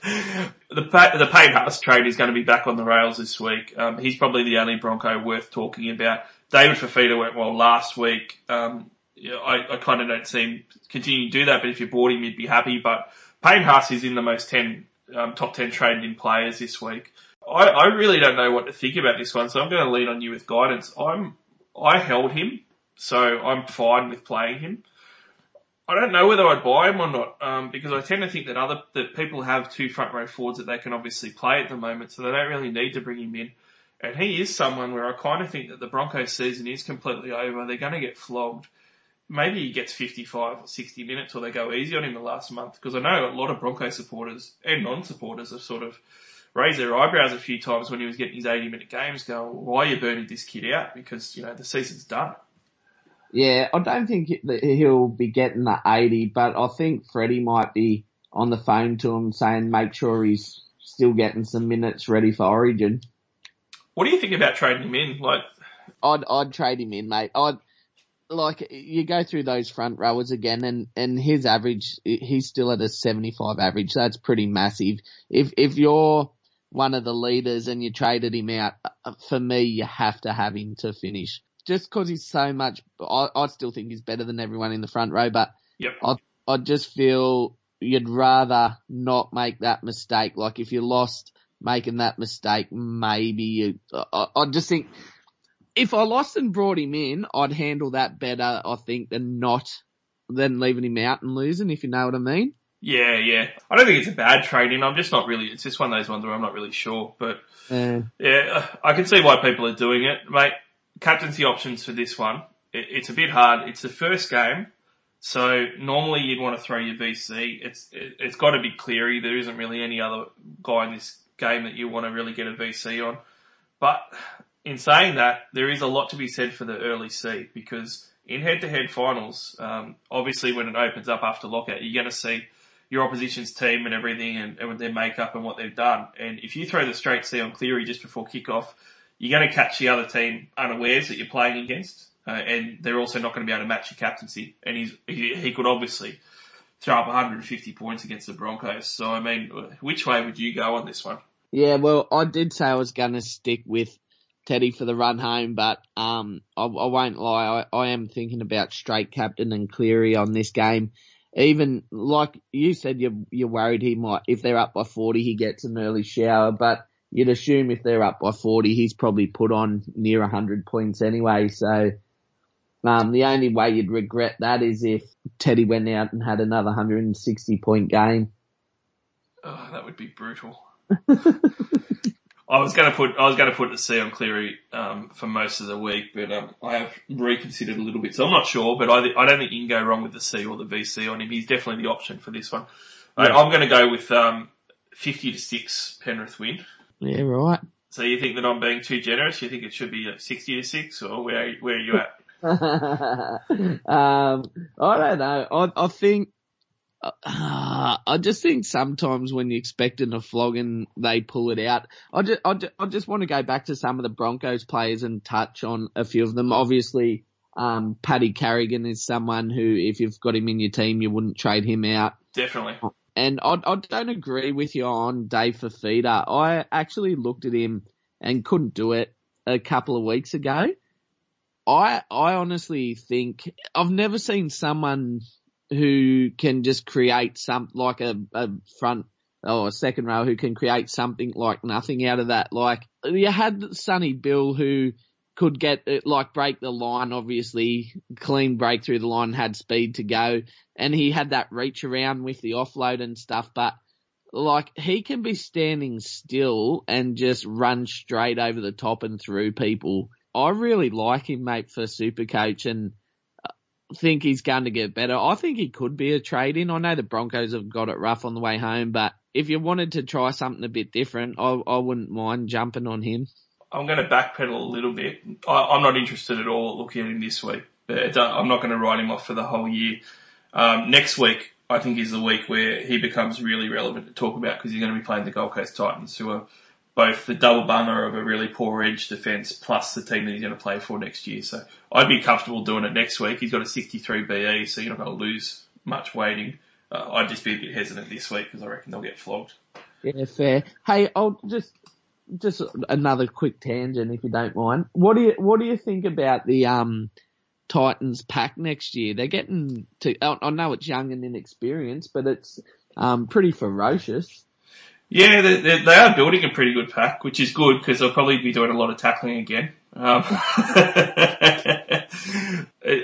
the Payne Haas trade is going to be back on the rails this week. Um, he's probably the only Bronco worth talking about. David Fifita went well last week. Um, I, I kind of don't see him continuing to do that, but if you bought him, you'd be happy. But Payne Haas is in the most 10, um, top 10 traded in players this week. I, I really don't know what to think about this one, so I'm going to lean on you with guidance. I'm, I held him, so I'm fine with playing him. I don't know whether I'd buy him or not, um, because I tend to think that other that people have two front row forwards that they can obviously play at the moment, so they don't really need to bring him in. And he is someone where I kind of think that the Broncos season is completely over. They're going to get flogged. Maybe he gets 55 or 60 minutes or they go easy on him the last month because I know a lot of Broncos supporters and non-supporters have sort of raised their eyebrows a few times when he was getting his 80 minute games going, why are you burning this kid out? Because, you know, the season's done. Yeah, I don't think he'll be getting the 80, but I think Freddie might be on the phone to him saying make sure he's still getting some minutes ready for Origin. What do you think about trading him in? Like, I'd I'd trade him in, mate. I'd like you go through those front rowers again, and and his average, he's still at a seventy five average. That's pretty massive. If if you're one of the leaders and you traded him out, uh, for me, you have to have him to finish. Just because he's so much, I, I still think he's better than everyone in the front row, but Yep. I, I just feel you'd rather not make that mistake. Like if you lost making that mistake, maybe you, I, I just think if I lost and brought him in, I'd handle that better, I think, than not, than leaving him out and losing, if you know what I mean. Yeah, yeah. I don't think it's a bad trade in. I'm just not really. It's just one of those ones where I'm not really sure. But Uh, yeah, I can see why people are doing it, mate. Captaincy options for this one. It, it's a bit hard. It's the first game, so normally you'd want to throw your VC. It's it, it's got to be Cleary. There isn't really any other guy in this game that you want to really get a VC on. But in saying that, there is a lot to be said for the early C because in head-to-head finals, um, obviously when it opens up after lockout, you're going to see your opposition's team and everything and, and their makeup and what they've done. And if you throw the straight C on Cleary just before kickoff, you're going to catch the other team unawares that you're playing against. Uh, and they're also not going to be able to match your captaincy. And he's, he, he could obviously throw up 150 points against the Broncos. So, I mean, which way would you go on this one? Yeah, well, I did say I was going to stick with Teddy for the run home, but um, I, I won't lie. I, I am thinking about straight captain and Cleary on this game. Even like you said, you're you're worried he might if they're up by forty, he gets an early shower. But you'd assume if they're up by forty, he's probably put on near hundred points anyway. So um, the only way you'd regret that is if Teddy went out and had another hundred and sixty point game. Oh, that would be brutal. I was going to put I was going to put the C on Cleary um, for most of the week, but um, I have reconsidered a little bit, so I'm not sure. But I, I don't think you can go wrong with the C or the VC on him. He's definitely the option for this one. Yeah. I'm going to go with um, 50 to six Penrith win. Yeah, right. So you think that I'm being too generous? You think it should be like 60 to six, or where where are you at? um, I don't know. I, I think, uh, I just think sometimes when you're expecting a flogging, they pull it out. I just, I just, I just want to go back to some of the Broncos players and touch on a few of them. Obviously, um, Paddy Carrigan is someone who, if you've got him in your team, you wouldn't trade him out. Definitely. And I, I don't agree with you on Dave Fifita. I actually looked at him and couldn't do it a couple of weeks ago. I I honestly think I've never seen someone who can just create some like a, a front or a second row who can create something like nothing out of that. Like you had Sonny Bill who could get it, like break the line, obviously clean break through the line, had speed to go, and he had that reach around with the offload and stuff. But like he can be standing still and just run straight over the top and through people. I really like him, mate, for super coach and uh, think he's going to get better. I think he could be a trade in. I know the Broncos have got it rough on the way home, but if you wanted to try something a bit different, I, I wouldn't mind jumping on him. I'm going to backpedal a little bit. I, I'm not interested at all looking at him this week. I'm not going to write him off for the whole year. Um, next week, I think is the week where he becomes really relevant to talk about because he's going to be playing the Gold Coast Titans, who are both the double bummer of a really poor edge defence plus the team that he's going to play for next year. So I'd be comfortable doing it next week. He's got a 63 BE, so you're not going to lose much weighting. Uh, I'd just be a bit hesitant this week because I reckon they'll get flogged. Yeah, fair. Hey, I'll just just another quick tangent if you don't mind. What do you what do you think about the um Titans pack next year? They're getting to. I know it's young and inexperienced, but it's um pretty ferocious. Yeah, they, they, they are building a pretty good pack, which is good because they'll probably be doing a lot of tackling again. Um,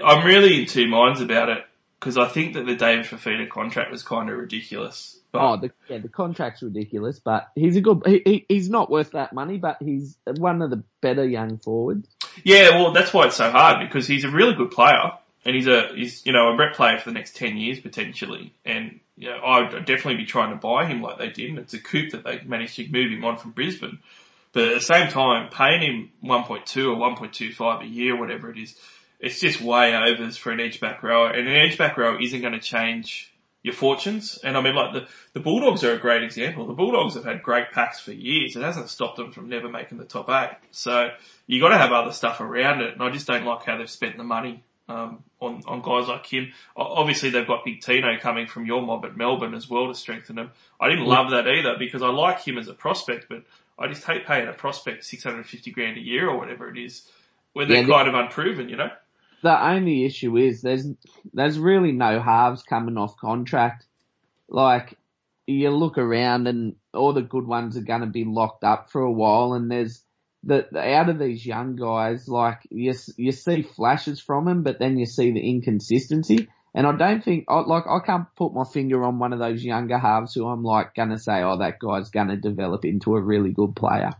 I'm really in two minds about it because I think that the David Fifita contract was kind of ridiculous. But Oh, the yeah, the contract's ridiculous, but he's a good. He, he he's not worth that money, but he's one of the better young forwards. yeah, well, that's why it's so hard because he's a really good player and he's a he's you know a rep player for the next ten years potentially. And you know, I'd definitely be trying to buy him like they did. And it's a coup that they managed to move him on from Brisbane. But at the same time, paying him 1.2 or 1.25 a year, whatever it is, it's just way overs for an edge back rower. And an edge back rower isn't going to change your fortunes. And I mean, like the, the Bulldogs are a great example. The Bulldogs have had great packs for years. It hasn't stopped them from never making the top eight. So you got to have other stuff around it. And I just don't like how they've spent the money um, on on guys like him. Obviously, they've got Big Tino coming from your mob at Melbourne as well to strengthen them. I didn't love that either because I like him as a prospect, but I just hate paying a prospect six hundred fifty grand a year or whatever it is when they're Yeah, kind of unproven. You know. The only issue is there's there's really no halves coming off contract. Like you look around and all the good ones are going to be locked up for a while, and there's the, the out of these young guys, like you you see flashes from them, but then you see the inconsistency. And I don't think, I, like, I can't put my finger on one of those younger halves who I'm like gonna say, oh, that guy's gonna develop into a really good player.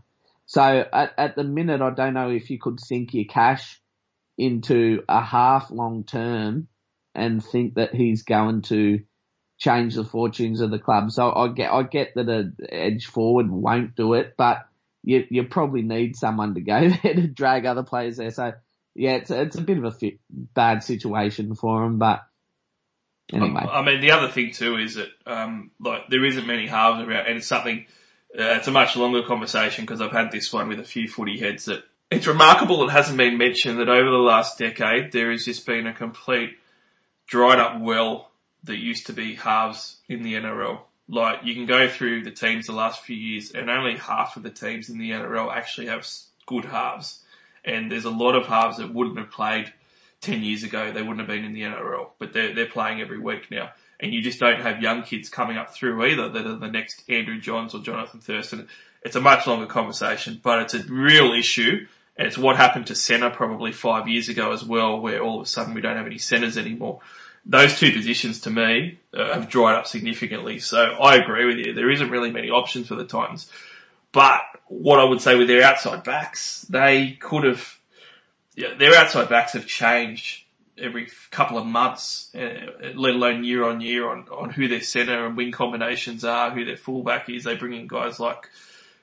So at, at the minute, I don't know if you could sink your cash into a half long term and think that he's going to change the fortunes of the club. So I get, I get that a edge forward won't do it, but you, you probably need someone to go there to drag other players there. So yeah, it's, it's a bit of a fit, bad situation for him, but anyway. I mean, the other thing too is that um, like there isn't many halves around, and it's something. Uh, it's a much longer conversation because I've had this one with a few footy heads that it's remarkable it hasn't been mentioned that over the last decade there has just been a complete dried up well that used to be halves in the NRL. Like you can go through the teams the last few years, and only half of the teams in the NRL actually have good halves. And there's a lot of halves that wouldn't have played 10 years ago, they wouldn't have been in the NRL, but they're, they're playing every week now. And you just don't have young kids coming up through either that are the next Andrew Johns or Jonathan Thurston. It's a much longer conversation, but it's a real issue. And it's what happened to centre probably five years ago as well, where all of a sudden we don't have any centres anymore. Those two positions to me uh, have dried up significantly. So I agree with you. There isn't really many options for the Titans. But what I would say with their outside backs, they could have yeah, their outside backs have changed every couple of months, uh, let alone year on year on, on who their centre and wing combinations are, who their fullback is. They bring in guys like,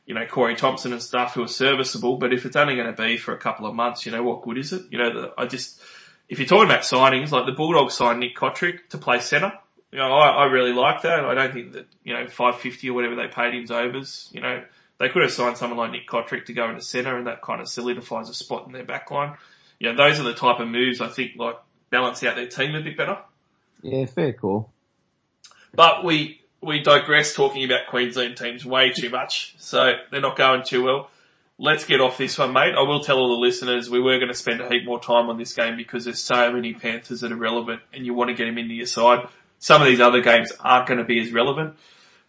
you know, Corey Thompson and stuff who are serviceable, but if it's only going to be for a couple of months, you know, what good is it? You know, the, I just, if you're talking about signings, like the Bulldogs signed Nick Cotric to play centre. You know, I, I really like that. I don't think that, you know, 550 or whatever they paid him's overs. You know, they could have signed someone like Nick Cotric to go into centre and that kind of solidifies a spot in their back line. You know, those are the type of moves I think like balance out their team a bit better. Yeah, fair call. But we, we digress talking about Queensland teams way too much. So they're not going too well. Let's get off this one, mate. I will tell all the listeners we were going to spend a heap more time on this game because there's so many Panthers that are relevant and you want to get them into your side. Some of these other games aren't going to be as relevant.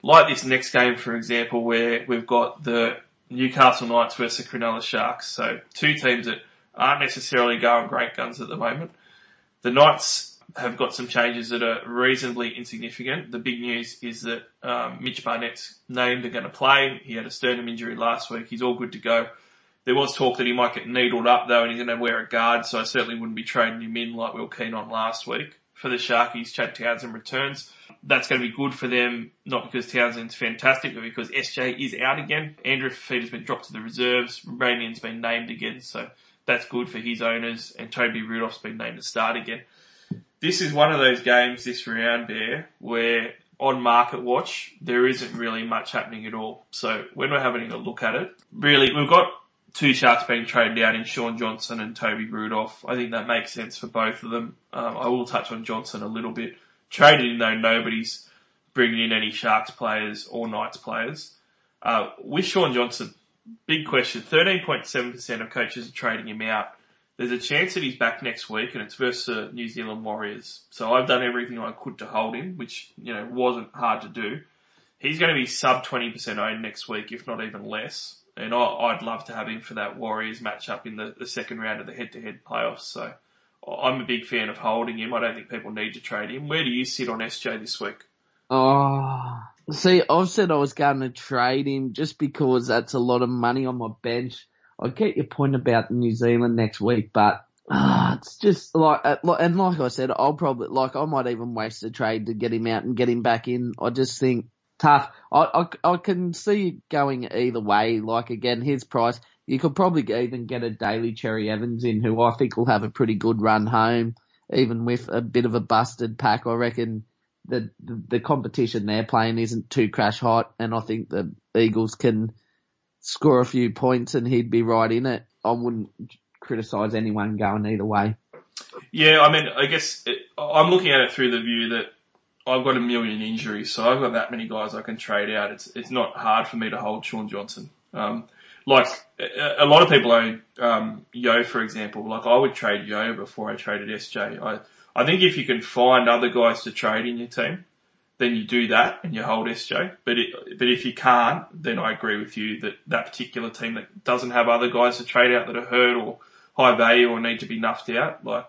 Like this next game, for example, where we've got the Newcastle Knights versus the Cronulla Sharks. So two teams that aren't necessarily going great guns at the moment. The Knights have got some changes that are reasonably insignificant. The big news is that um, Mitch Barnett's named and going to play. He had a sternum injury last week. He's all good to go. There was talk that he might get needled up though, and he's going to wear a guard. So I certainly wouldn't be trading him in like we were keen on last week. For the Sharkies, Chad Townsend returns. That's going to be good for them, not because Townsend's fantastic, but because SJ is out again. Andrew Fifita's been dropped to the reserves. Ramian's been named again, so that's good for his owners. And Toby Rudolf's been named to start again this is one of those games this round there where on market watch there isn't really much happening at all. So when we're having a look at it, really we've got two sharks being traded out in Shaun Johnson and Toby Rudolf. I think that makes sense for both of them. Um, I will touch on Johnson a little bit. Traded in though, nobody's bringing in any Sharks players or Knights players. Uh, with Shaun Johnson, big question. 13.7% of coaches are trading him out. There's a chance that he's back next week and it's versus the New Zealand Warriors. So I've done everything I could to hold him, which, you know, wasn't hard to do. He's going to be sub 20% owned next week, if not even less. And I, I'd love to have him for that Warriors matchup in the, second round of the head-to-head playoffs. So I'm a big fan of holding him. I don't think people need to trade him. Where do you sit on SJ this week? Oh, see, I've said I was going to trade him just because that's a lot of money on my bench. I get your point about New Zealand next week, but ah, it's just like, uh, and like I said, I'll probably like I might even waste a trade to get him out and get him back in. I just think tough. I I, I can see going either way. Like again, his price, you could probably even get a Daly Cherry Evans in, who I think will have a pretty good run home, even with a bit of a busted pack. I reckon the, the the competition they're playing isn't too crash hot, and I think the Eagles can score a few points and he'd be right in it. I wouldn't criticise anyone going either way. Yeah, I mean, I guess it, I'm looking at it through the view that I've got a million injuries, so I've got that many guys I can trade out. It's it's not hard for me to hold Shaun Johnson. Um, like a, a lot of people own um, Yeo, for example. Like I would trade Yeo before I traded SJ. I I think if you can find other guys to trade in your team, then you do that and you hold SJ. But it, but if you can't, then I agree with you that that particular team that doesn't have other guys to trade out that are hurt or high value or need to be nuffed out, like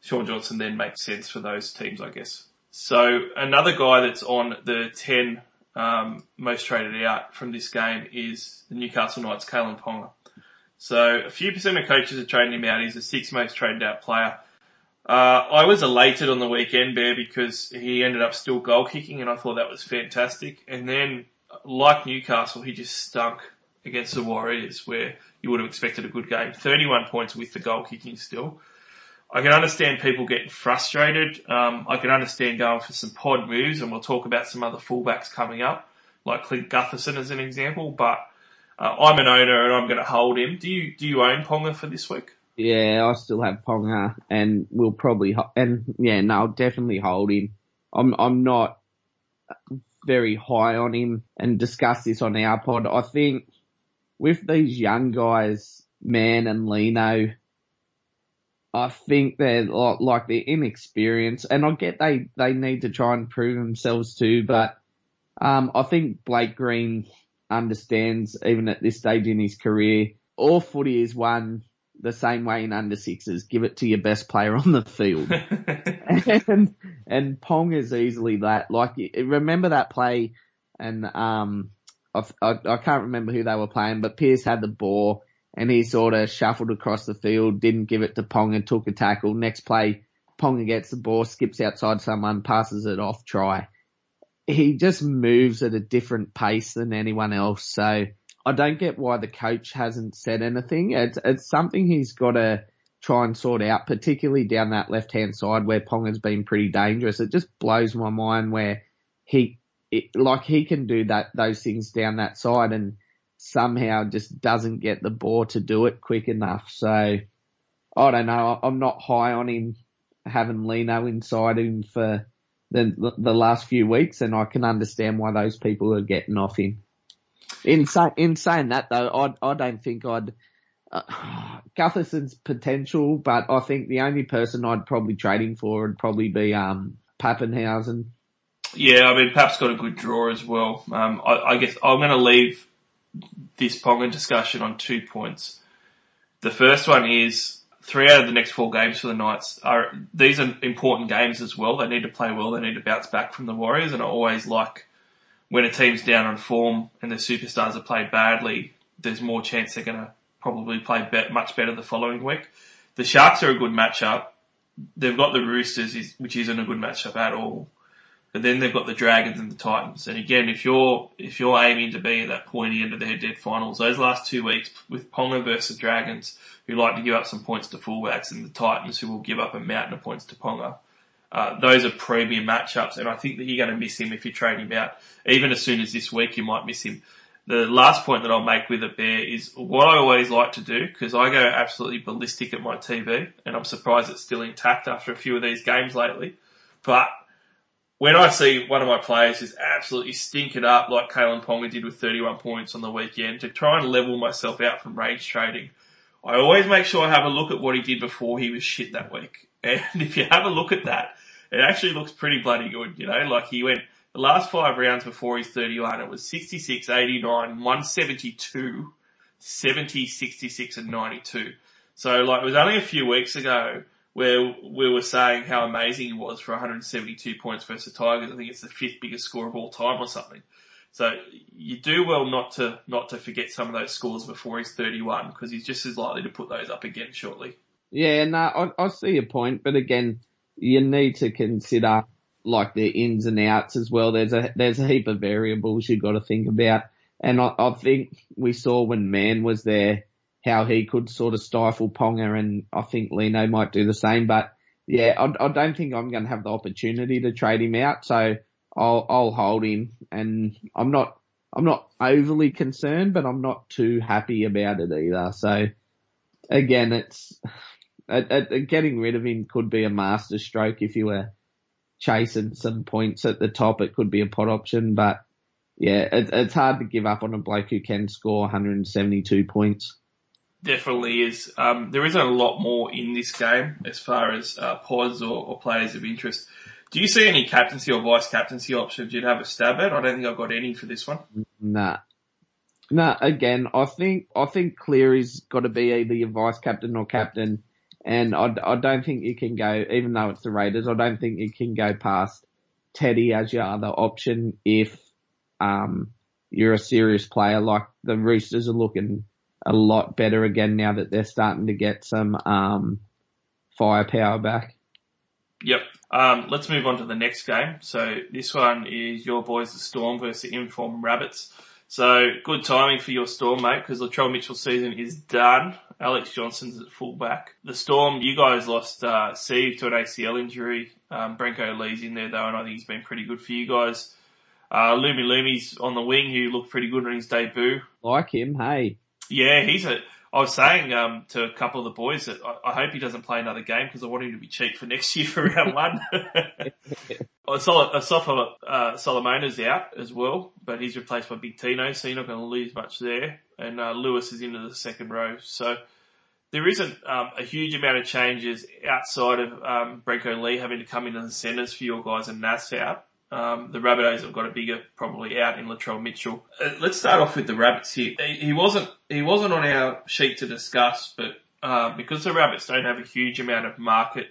Shaun Johnson then makes sense for those teams, I guess. So another guy that's on the 10 um, most traded out from this game is the Newcastle Knights, Kalyn Ponga. So a few percent of coaches are trading him out. He's the sixth most traded out player. Uh, I was elated on the weekend, Bear, because he ended up still goal kicking and I thought that was fantastic. And then, like Newcastle, he just stunk against the Warriors where you would have expected a good game. 31 points with the goal kicking still. I can understand people getting frustrated. Um, I can understand going for some pod moves, and we'll talk about some other fullbacks coming up, like Clint Gutherson as an example. But uh, I'm an owner, and I'm going to hold him. Do you do you own Ponga for this week? Yeah, I still have Ponga, and we'll probably and yeah, no, I'll definitely hold him. I'm I'm not very high on him, and discuss this on our pod. I think with these young guys, Mann and Lino, I think they're like they're inexperienced, and I get they they need to try and prove themselves too. But um, I think Blake Green understands even at this stage in his career, all footy is won the same way in under sixes. Give it to your best player on the field, and and Pong is easily that. Like remember that play, and um, I, I, I can't remember who they were playing, but Pearce had the ball and he sort of shuffled across the field, didn't give it to Pong and took a tackle. Next play, Ponga gets the ball, skips outside someone, passes it off, try. He just moves at a different pace than anyone else. So I don't get why the coach hasn't said anything. It's, it's something he's got to try and sort out, particularly down that left hand side where Ponga's been pretty dangerous. It just blows my mind where he, it, like he can do that, those things down that side and somehow just doesn't get the ball to do it quick enough. So I don't know. I'm not high on him having Lino inside him for the the last few weeks, and I can understand why those people are getting off him. In, in saying that though, I I don't think I'd. Uh, Gutherson's potential, but I think the only person I'd probably trade him for would probably be um Papenhuyzen. Yeah, I mean, Pap's got a good draw as well. Um, I, I guess I'm going to leave this Ponga discussion on two points. The first one is three out of the next four games for the Knights are these are important games as well. They need to play well. They need to bounce back from the Warriors, and I always like when a team's down on form and the superstars have played badly. There's more chance they're going to probably play much better the following week. The Sharks are a good matchup. They've got the Roosters, which isn't a good matchup at all. But then they've got the Dragons and the Titans. And again, if you're if you're aiming to be at that pointy end of the head-to-head finals, those last two weeks with Ponga versus Dragons, who like to give up some points to fullbacks, and the Titans who will give up a mountain of points to Ponga, uh, those are premium matchups. And I think that you're going to miss him if you trade him out. Even as soon as this week, you might miss him. The last point that I'll make with it, Bear, is what I always like to do, because I go absolutely ballistic at my TV, and I'm surprised it's still intact after a few of these games lately. But when I see one of my players just absolutely stink it up like Kalyn Ponga did with 31 points on the weekend to try and level myself out from rage trading, I always make sure I have a look at what he did before he was shit that week. And if you have a look at that, it actually looks pretty bloody good, you know, like he went the last five rounds before he's 31, it was 66, 89, 172, 70, 66 and 92. So like it was only a few weeks ago where we were saying how amazing he was for 172 points versus the Tigers. I think it's the fifth biggest score of all time or something. So you do well not to not to forget some of those scores before he's 31 because he's just as likely to put those up again shortly. Yeah, no, I, I see your point, but again, you need to consider like the ins and outs as well. There's a there's a heap of variables you've got to think about, and I, I think we saw when Mann was there how he could sort of stifle Ponga, and I think Lino might do the same. But yeah, I, I don't think I'm going to have the opportunity to trade him out, so I'll I'll hold him, and I'm not I'm not overly concerned, but I'm not too happy about it either. So again, it's at, at, getting rid of him could be a master stroke if you were chasing some points at the top. It could be a pod option, but yeah, it, it's hard to give up on a bloke who can score 172 points. Definitely is. Um, there isn't a lot more in this game as far as uh, pods or, or players of interest. Do you see any captaincy or vice captaincy options you'd have a stab at? I don't think I've got any for this one. Nah. Nah, again, I think, I think Cleary's got to be either your vice captain or captain. And I, I don't think you can go, even though it's the Raiders, I don't think you can go past Teddy as your other option if, um, you're a serious player. Like the Roosters are looking a lot better again now that they're starting to get some, um, firepower back. Yep. Um, let's move on to the next game. So this one is your boys, the Storm versus Inform Rabbits. So good timing for your Storm, mate, because Latrell Mitchell season is done. Alex Johnston's at fullback. The Storm, you guys lost uh, Steve to an ACL injury. Um, Brenko Lee's in there though, and I think he's been pretty good for you guys. Uh, Lumelume's on the wing, who looked pretty good on his debut. Like him, hey. Yeah, he's a. I was saying um, to a couple of the boys that I, I hope he doesn't play another game because I want him to be cheap for next year for round one. Asofa uh, Solomona's out as well, but he's replaced by Big Tino, so you're not going to lose much there. And uh, Lewis is into the second row, so there isn't um, a huge amount of changes outside of um, Brenko Lee having to come into the centres for your guys and Nas out. Um, the Rabbitohs have got a bigger probably out in Latrell Mitchell. Uh, let's start off with the Rabbits here. He wasn't he wasn't on our sheet to discuss, but uh, because the Rabbits don't have a huge amount of market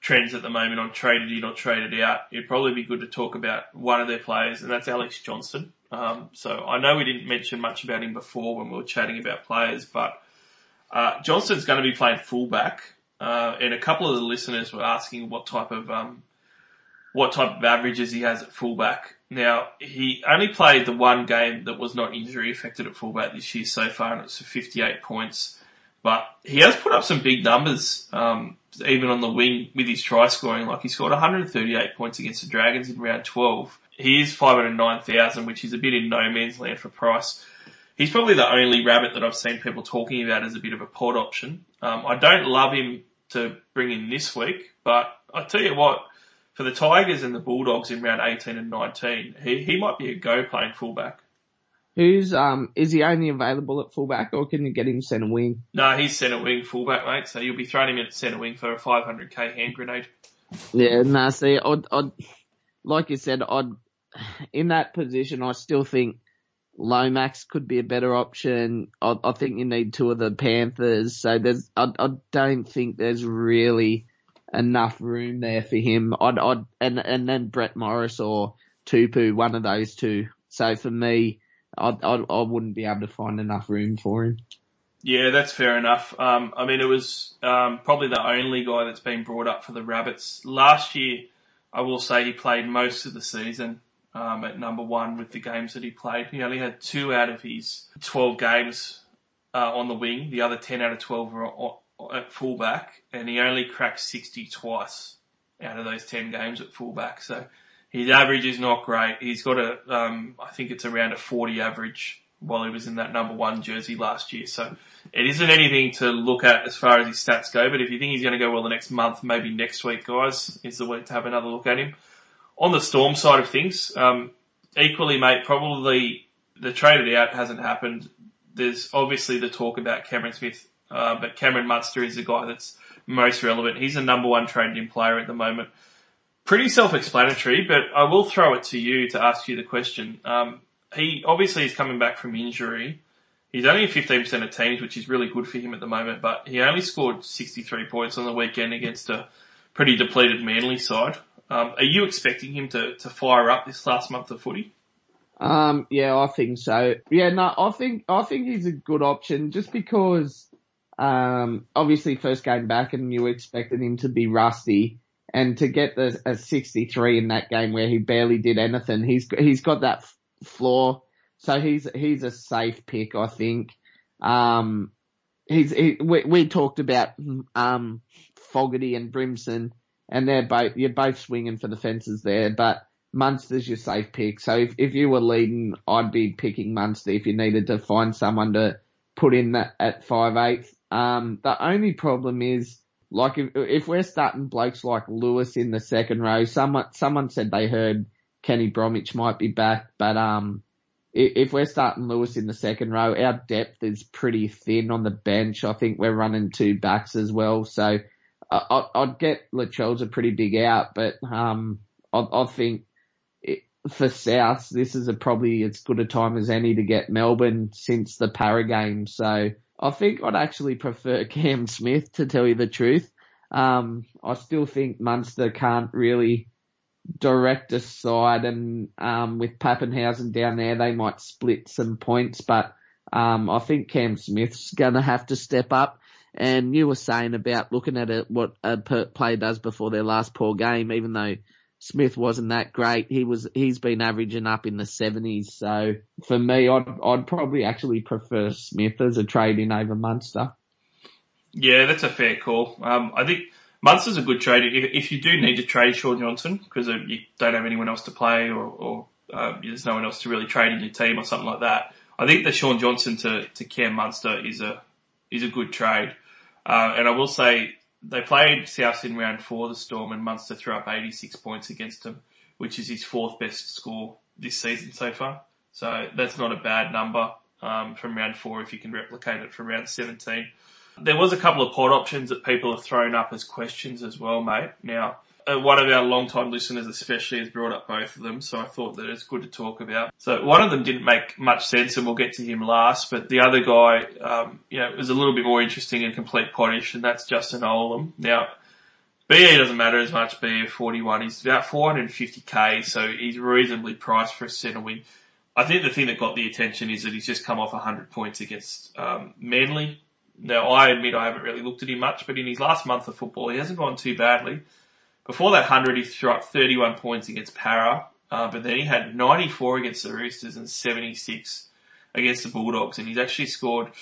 trends at the moment on traded in or traded out, it'd probably be good to talk about one of their players, and that's Alex Johnston. Um, so I know we didn't mention much about him before when we were chatting about players, but uh, Johnston's going to be playing fullback, uh, and a couple of the listeners were asking what type of um, what type of averages he has at fullback. Now, he only played the one game that was not injury affected at fullback this year so far, and it's for 58 points. But he has put up some big numbers, um, even on the wing with his try scoring. Like he scored 138 points against the Dragons in round 12. He is 509,000, which is a bit in no man's land for price. He's probably the only rabbit that I've seen people talking about as a bit of a pod option. Um, I don't love him to bring in this week, but I tell you what, for the Tigers and the Bulldogs in round 18 and 19, he, he might be a go playing fullback. Who's, um, is he only available at fullback or can you get him centre wing? No, he's centre wing fullback, mate, so you'll be throwing him in at centre wing for a 500k hand grenade. Yeah, no, see, I'd, I'd, like you said, I'd, in that position, I still think Lomax could be a better option. I, I think you need two of the Panthers, so there's, I, I don't think there's really, enough room there for him. I'd, I'd, and, and then Brett Morris or Tupou, one of those two. So for me, I'd, I'd, I wouldn't be able to find enough room for him. Yeah, that's fair enough. Um, I mean, it was um, probably the only guy that's been brought up for the Rabbits. Last year, I will say he played most of the season um, at number one with the games that he played. He only had two out of his 12 games uh, on the wing. The other 10 out of 12 were at fullback, and he only cracked 60 twice out of those 10 games at fullback. So his average is not great. He's got a, um, I think it's around a 40 average while he was in that number one jersey last year. So it isn't anything to look at as far as his stats go, but if you think he's going to go well the next month, maybe next week, guys, is the week to have another look at him. On the Storm side of things, um, equally, mate, probably the traded out hasn't happened. There's obviously the talk about Cameron Smith uh, but Cameron Munster is the guy that's most relevant. He's the number one traded in player at the moment. Pretty self-explanatory, but I will throw it to you to ask you the question. Um, he obviously is coming back from injury. He's only 15% of teams, which is really good for him at the moment, but he only scored 63 points on the weekend against a pretty depleted Manly side. Um, are you expecting him to, to fire up this last month of footy? Um, yeah, I think so. Yeah, no, I think, I think he's a good option just because um, obviously first game back and you expected him to be rusty and to get the, a 63 in that game where he barely did anything, he's, he's got that f- floor. So he's, he's a safe pick, I think. Um, he's, he, we, we talked about, um, Fogarty and Brimson and they're both, you're both swinging for the fences there, but Munster's your safe pick. So if, if you were leading, I'd be picking Munster if you needed to find someone to put in that at five eighth. Um, the only problem is like if, if we're starting blokes like Lewis in the second row, someone, someone said they heard Kenny Bromwich might be back, but, um, if we're starting Lewis in the second row, our depth is pretty thin on the bench. I think we're running two backs as well. So I- I'd get Lachel's a pretty big out, but, um, I, I think it, for South, this is a probably as good a time as any to get Melbourne since the Parra game. So I think I'd actually prefer Cam Smith to tell you the truth. Um, I still think Munster can't really direct a side and, um, with Papenhuyzen down there, they might split some points, but, um, I think Cam Smith's gonna have to step up. And you were saying about looking at it, what a player does before their last poor game, even though Smith wasn't that great. He was, he's been averaging up in the seventies. So for me, I'd, I'd probably actually prefer Smith as a trade in over Munster. Yeah, that's a fair call. Um, I think Munster's a good trade if, if you do need to trade Shaun Johnson because you don't have anyone else to play or, or um, there's no one else to really trade in your team or something like that. I think the Shaun Johnson to, to Cam Munster is a is a good trade. Uh, and I will say they played South in round four, the Storm, and Munster threw up 86 points against them, which is his fourth best score this season so far. So that's not a bad number um, from round four if you can replicate it from round 17. There was a couple of pod options that people have thrown up as questions as well, mate. Now, one of our long-time listeners especially has brought up both of them, so I thought that it's good to talk about. So one of them didn't make much sense, and we'll get to him last, but the other guy, um, you know, was a little bit more interesting and complete pottish, and that's Justin Olam. Now, BE doesn't matter as much, BE 41, he's about 450k, so he's reasonably priced for a centre wing. I think the thing that got the attention is that he's just come off 100 points against um, Manly. Now, I admit I haven't really looked at him much, but in his last month of football, he hasn't gone too badly. Before that 100, he threw up 31 points against Parra, uh, but then he had 94 against the Roosters and 76 against the Bulldogs, and he's actually scored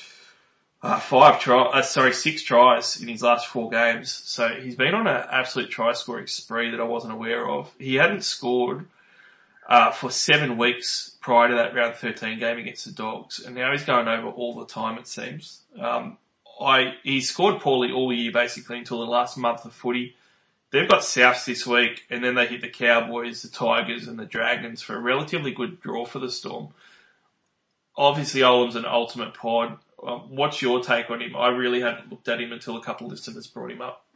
uh, five try, uh, sorry, six tries in his last four games. So he's been on an absolute try scoring spree that I wasn't aware of. He hadn't scored uh, for seven weeks prior to that round 13 game against the Dogs, and now he's going over all the time. It seems. Um, I he scored poorly all year basically until the last month of footy. They've got Souths this week, and then they hit the Cowboys, the Tigers, and the Dragons for a relatively good draw for the Storm. Obviously, Olam's an ultimate pod. Um, what's your take on him? I really hadn't looked at him until a couple of listeners brought him up.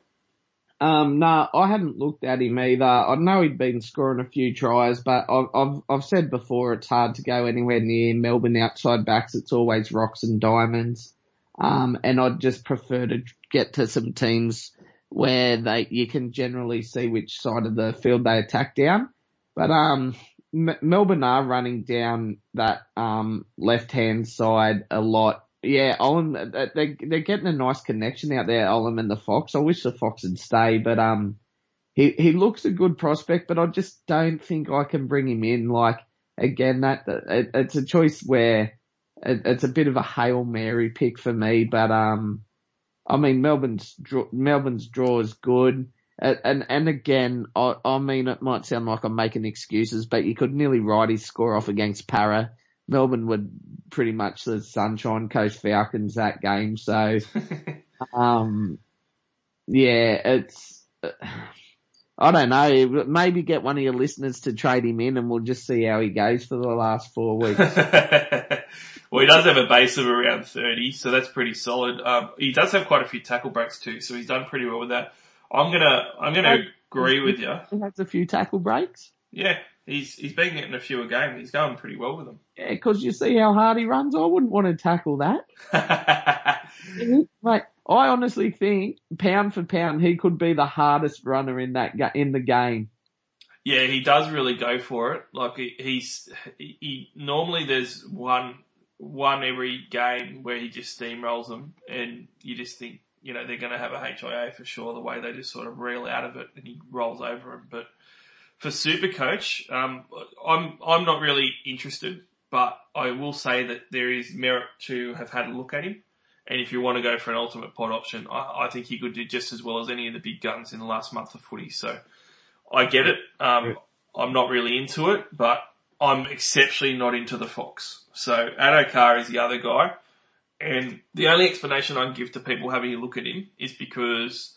Um, no, I hadn't looked at him either. I know he'd been scoring a few tries, but I've, I've, I've said before it's hard to go anywhere near Melbourne outside backs. It's always rocks and diamonds. Um, and I'd just prefer to get to some teams where they, you can generally see which side of the field they attack down. But, um, M- Melbourne are running down that, um, left hand side a lot yeah, Olam, they they're getting a nice connection out there, Olam and the Fox. I wish the Fox would stay, but um, he he looks a good prospect, but I just don't think I can bring him in. Like again, that it, it's a choice where it, it's a bit of a hail mary pick for me. But um, I mean Melbourne's draw, Melbourne's draw is good. And, and, and again, I, I mean, it might sound like I'm making excuses, but you could nearly write his score off against Parra. Melbourne would pretty much the Sunshine Coast Falcons that game. So, um, yeah, it's, I don't know. Maybe get one of your listeners to trade him in and we'll just see how he goes for the last four weeks. well, he does have a base of around 30, so that's pretty solid. Um, he does have quite a few tackle breaks too, so he's done pretty well with that. I'm gonna, I'm gonna agree with you. He has a few tackle breaks. Yeah, he's he's been getting a few a game. He's going pretty well with them. Yeah, because you see how hard he runs. I wouldn't want to tackle that. Mate, I honestly think pound for pound, he could be the hardest runner in that in the game. yeah, he does really go for it. Like he, he's he, he normally there's one one every game where he just steamrolls them, and you just think you know they're going to have a HIA for sure. The way they just sort of reel out of it, and he rolls over them, but for Supercoach, um, I'm I'm not really interested, but I will say that there is merit to have had a look at him. And if you want to go for an ultimate pod option, I, I think he could do just as well as any of the big guns in the last month of footy. So I get it. Um, I'm not really into it, but I'm exceptionally not into the Fox. So Addo-Carr is the other guy. And the only explanation I can give to people having a look at him is because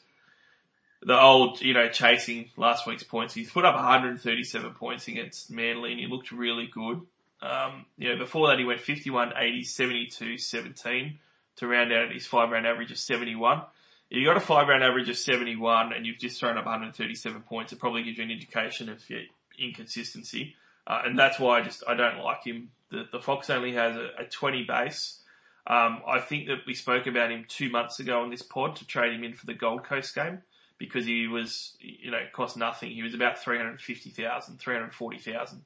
the old, you know, chasing last week's points. He's put up 137 points against Manly and he looked really good. Um, you know, before that he went 51, 80, 72, 17 to round out his five round average of 71. If you got a five round average of 71 and you've just thrown up 137 points, it probably gives you an indication of your inconsistency. Uh, and that's why I just, I don't like him. The, the Fox only has a, a 20 base. Um, I think that we spoke about him two months ago on this pod to trade him in for the Gold Coast game because he was, you know, cost nothing. He was about 350,000, 340,000.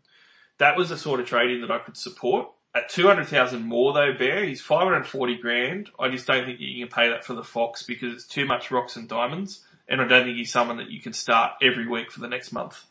That was the sort of trading that I could support. At 200,000 more though, Bear, he's 540 grand. I just don't think you can pay that for the Fox because it's too much rocks and diamonds. And I don't think he's someone that you can start every week for the next month.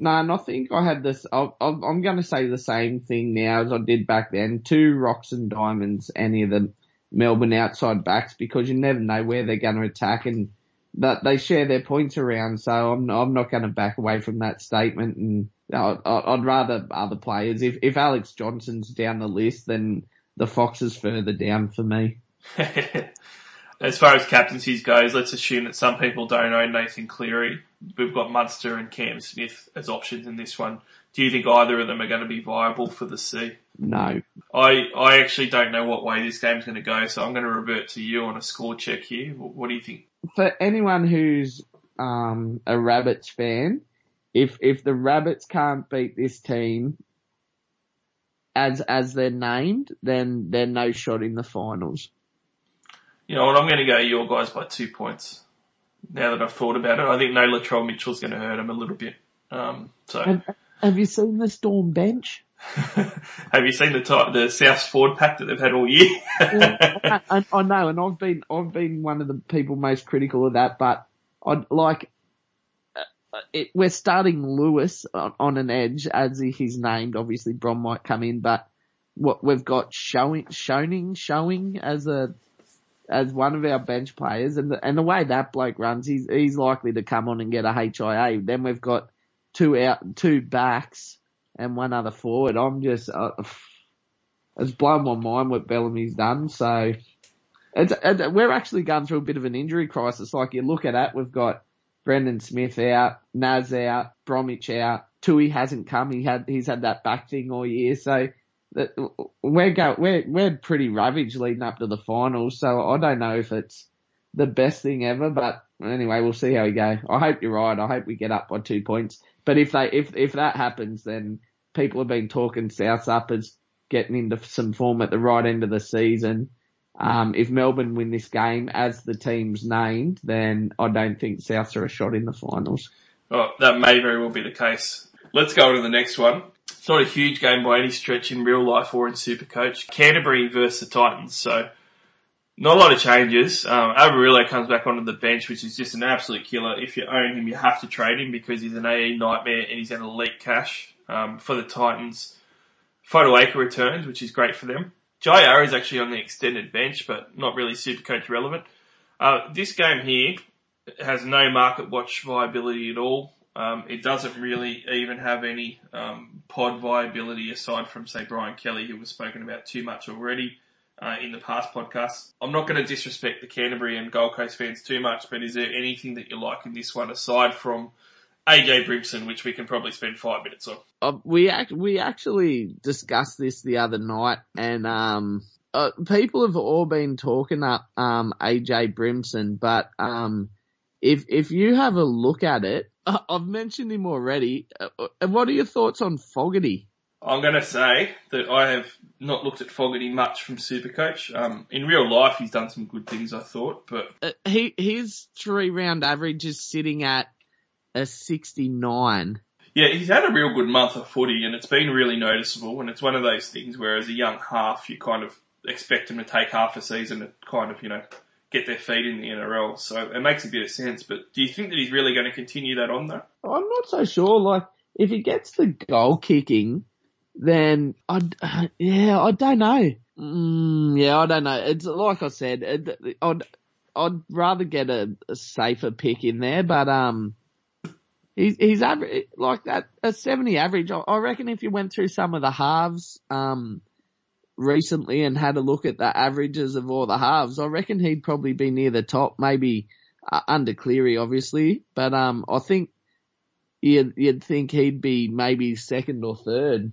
No, and I think I had this. i am going to say the same thing now as I did back then. Two rocks and diamonds, any of the Melbourne outside backs, because you never know where they're going to attack, and that they share their points around. So I'm I'm not going to back away from that statement, and I'd, I'd rather other players. If if Alex Johnston's down the list, then the Fox is further down for me. as far as captaincies goes, let's assume that some people don't own Nathan Cleary. We've got Munster and Cam Smith as options in this one. Do you think either of them are going to be viable for the C? No. I I actually don't know what way this game's going to go, so I'm going to revert to you on a score check here. What do you think? For anyone who's um, a Rabbits fan, if if the Rabbits can't beat this team as as they're named, then they're no shot in the finals. You know what? I'm going to go your guys by two points. Now that I've thought about it, I think no Latrell Mitchell's going to hurt him a little bit. Um, so, have, have, you seen the Storm bench? have you seen the type, the South forward pack that they've had all year? I, I, I, know, and I've been I've been one of the people most critical of that, but I like. Uh, it, we're starting Lewis on, on an edge as he's named. Obviously, Brom might come in, but what we've got showing, showing, showing as a as one of our bench players, and the, and the way that bloke runs, he's he's likely to come on and get a HIA. Then we've got two out, two backs, and one other forward. I'm just uh, it's blown my mind what Bellamy's done. So it's, it's, we're actually going through a bit of an injury crisis. Like you look at that, we've got Brendan Smith out, Naz out, Bromwich out. Tui hasn't come. He had he's had that back thing all year. So we're go we're we're pretty ravaged leading up to the finals, so I don't know if it's the best thing ever, but anyway, we'll see how we go. I hope you're right. I hope we get up by two points. But if they if if that happens, then people have been talking South up as getting into some form at the right end of the season. Um, if Melbourne win this game as the team's named, then I don't think Souths are a shot in the finals. Oh, that may very well be the case. Let's go on to the next one. It's not a huge game by any stretch in real life or in Supercoach. Canterbury versus the Titans, so not a lot of changes. Um, comes back onto the bench, which is just an absolute killer. If you own him, you have to trade him because he's an AE nightmare and he's an elite cash um, for the Titans. Fotuaika returns, which is great for them. Jair is actually on the extended bench, but not really Supercoach relevant. Uh, this game here has no market watch viability at all. Um, it doesn't really even have any um, pod viability aside from, say, Brian Kelly, who was spoken about too much already uh, in the past podcasts. I'm not going to disrespect the Canterbury and Gold Coast fans too much, but is there anything that you like in this one aside from AJ Brimson, which we can probably spend five minutes on? Uh, we act- we actually discussed this the other night, and um, uh, people have all been talking up um, AJ Brimson, but um, if if you have a look at it, I've mentioned him already. Uh, uh, what are your thoughts on Fogarty? I'm going to say that I have not looked at Fogarty much from Supercoach. Um, in real life, he's done some good things, I thought, but uh, he his three round average is sitting at a 69. Yeah, he's had a real good month of footy, and it's been really noticeable. And it's one of those things where, as a young half, you kind of expect him to take half a season to kind of, you know, get their feet in the NRL. So it makes a bit of sense. But do you think that he's really going to continue that on though? I'm not so sure. Like if he gets the goal kicking, then I yeah I don't know. Mm, yeah, I don't know. It's like I said, it, I'd I'd rather get a, a, safer pick in there, but um, he's he's average like that a seventy average. I, I reckon if you went through some of the halves, um, recently and had a look at the averages of all the halves, I reckon he'd probably be near the top, maybe uh, under Cleary, obviously, but um, I think you'd you'd think he'd be maybe second or third.